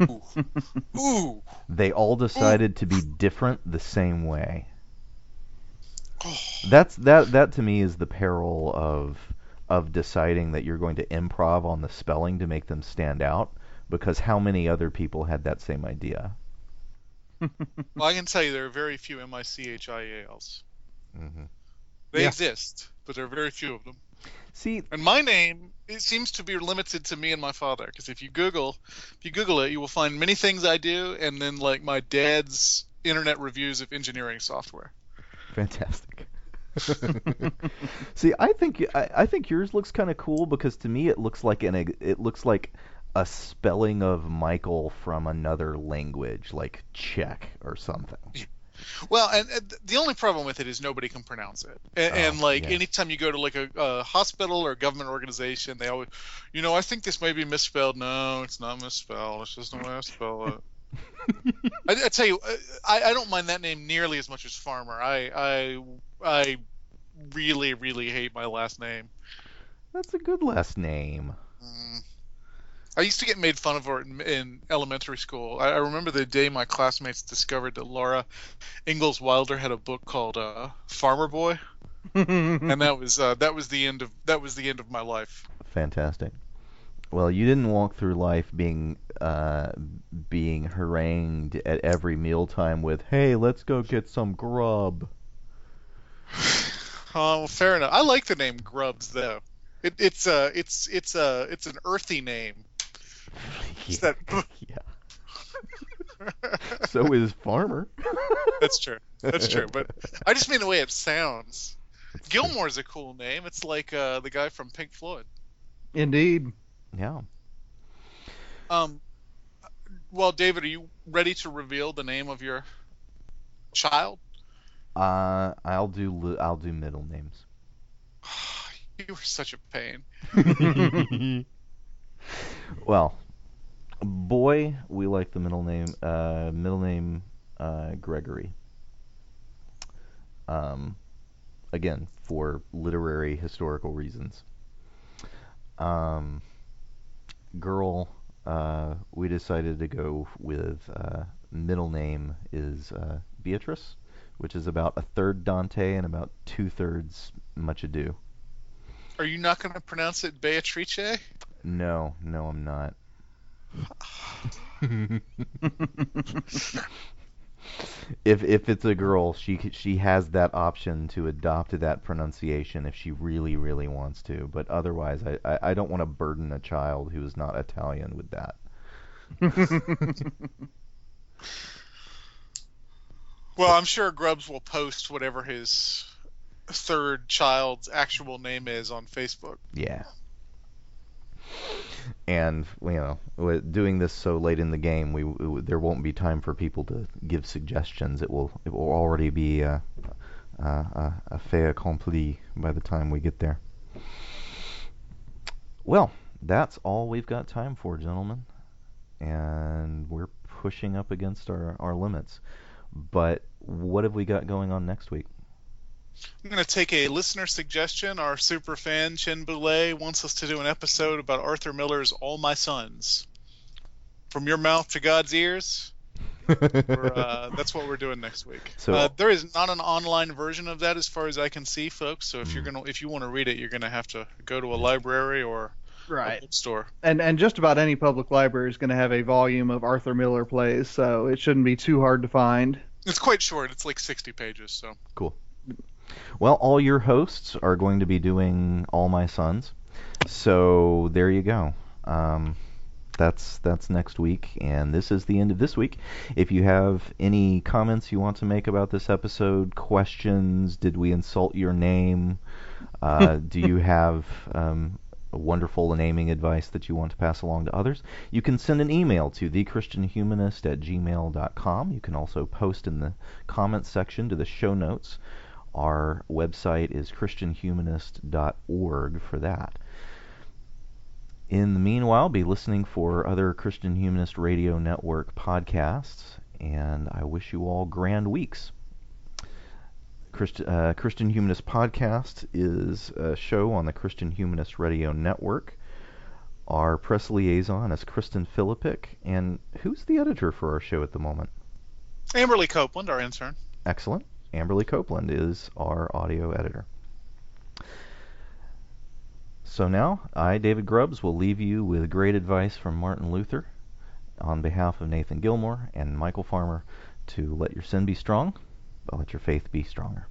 Speaker 2: Ooh. Ooh.
Speaker 1: They all decided to be different the same way. That's that that to me is the peril of of deciding that you're going to improv on the spelling to make them stand out because how many other people had that same idea?
Speaker 2: Well, I can tell you there are very few M I C H I A L's.
Speaker 1: Hmm
Speaker 2: They
Speaker 3: Yeah.
Speaker 2: exist, but there are very few of them.
Speaker 1: See,
Speaker 2: And my name it seems to be limited to me and my father because if you Google, if you Google it, you will find many things I do, and then like my dad's internet reviews of engineering software.
Speaker 1: fantastic. See, I think I, I think yours looks kind of cool because to me it looks like an it looks like a spelling of Michael from another language, like Czech or something.
Speaker 2: Well, and, and the only problem with it is nobody can pronounce it. And,
Speaker 1: Oh,
Speaker 2: and like
Speaker 1: yeah.
Speaker 2: anytime you go to like a, a hospital or a government organization, they always, you know, I think this may be misspelled. No, it's not misspelled. It's just the way I spell it. I, I tell you, I, I don't mind that name nearly as much as Farmer. I I I really really hate my last name.
Speaker 1: That's a good last name.
Speaker 2: Mm. I used to get made fun of for it in, in elementary school. I, I remember the day my classmates discovered that Laura Ingalls Wilder had a book called uh, Farmer Boy, and that was uh, that was the end of that was the end of my life.
Speaker 1: Fantastic. Well, you didn't walk through life being uh, being harangued at every mealtime with, "Hey, let's go get some grub."
Speaker 2: Oh, fair enough. I like the name Grubbs though. It, it's uh it's it's uh it's an earthy name. It's
Speaker 1: yeah.
Speaker 2: that-
Speaker 1: yeah. So is farmer.
Speaker 2: That's true. That's true. But I just mean the way it sounds. Gilmour's a cool name. It's like uh, the guy from Pink Floyd.
Speaker 3: Indeed.
Speaker 1: Yeah.
Speaker 2: Um, well, David, are you ready to reveal the name of your child?
Speaker 1: Uh, I'll do I'll do middle names.
Speaker 2: You were such a pain.
Speaker 1: Well, boy, we like the middle name. Uh, middle name uh, Gregory. Um, again, for literary historical reasons. Um, girl, uh, we decided to go with uh, middle name is uh, Beatrice, which is about a third Dante and about two thirds Much Ado.
Speaker 2: Are you not going to pronounce it Beatrice?
Speaker 1: No, no, I'm not. If if it's a girl, she she has that option to adopt that pronunciation if she really really wants to. But otherwise, I I, I don't want to burden a child who is not Italian with that.
Speaker 2: Well, I'm sure Grubbs will post whatever his third child's actual name is on Facebook.
Speaker 1: Yeah. And you know, doing this so late in the game, we, we there won't be time for people to give suggestions. It will it will already be a, a, a, a fait accompli by the time we get there. Well, that's all we've got time for, gentlemen, and we're pushing up against our, our limits. But what have we got going on next week?
Speaker 2: I'm going to take a listener suggestion. Our super fan, Chen Boulay, wants us to do an episode about Arthur Miller's All My Sons. From your mouth to God's ears. Uh, that's what we're doing next week.
Speaker 1: So-
Speaker 2: uh, there is not an online version of that, as far as I can see, folks. So if
Speaker 1: Hmm.
Speaker 2: you're gonna, if you want to read it, you're gonna have to go to a library or a
Speaker 3: Right.
Speaker 2: bookstore.
Speaker 3: And and just about any public library is going to have a volume of Arthur Miller plays, so it shouldn't be too hard to find.
Speaker 2: It's quite short. It's like 60 pages. So
Speaker 1: Cool. Well, all your hosts are going to be doing All My Sons. So there you go. Um, that's that's next week, and this is the end of this week. If you have any comments you want to make about this episode, questions, did we insult your name? Uh, do you have um, wonderful naming advice that you want to pass along to others? You can send an email to thechristianhumanist at gmail.com. You can also post in the comments section to the show notes. Our website is christianhumanist.org for that. In the meanwhile, be listening for other Christian Humanist Radio Network podcasts, and I wish you all grand weeks. Christ, uh, Christian Humanist Podcast is a show on the Christian Humanist Radio Network. Our press liaison is Kristen Philippic, and who's the editor for our show at the moment?
Speaker 2: Amberly Copeland, our intern.
Speaker 1: Excellent. Amberly Copeland is our audio editor. So now, I, David Grubbs, will leave you with great advice from Martin Luther on behalf of Nathan Gilmour and Michial Farmer to let your sin be strong, but let your faith be stronger.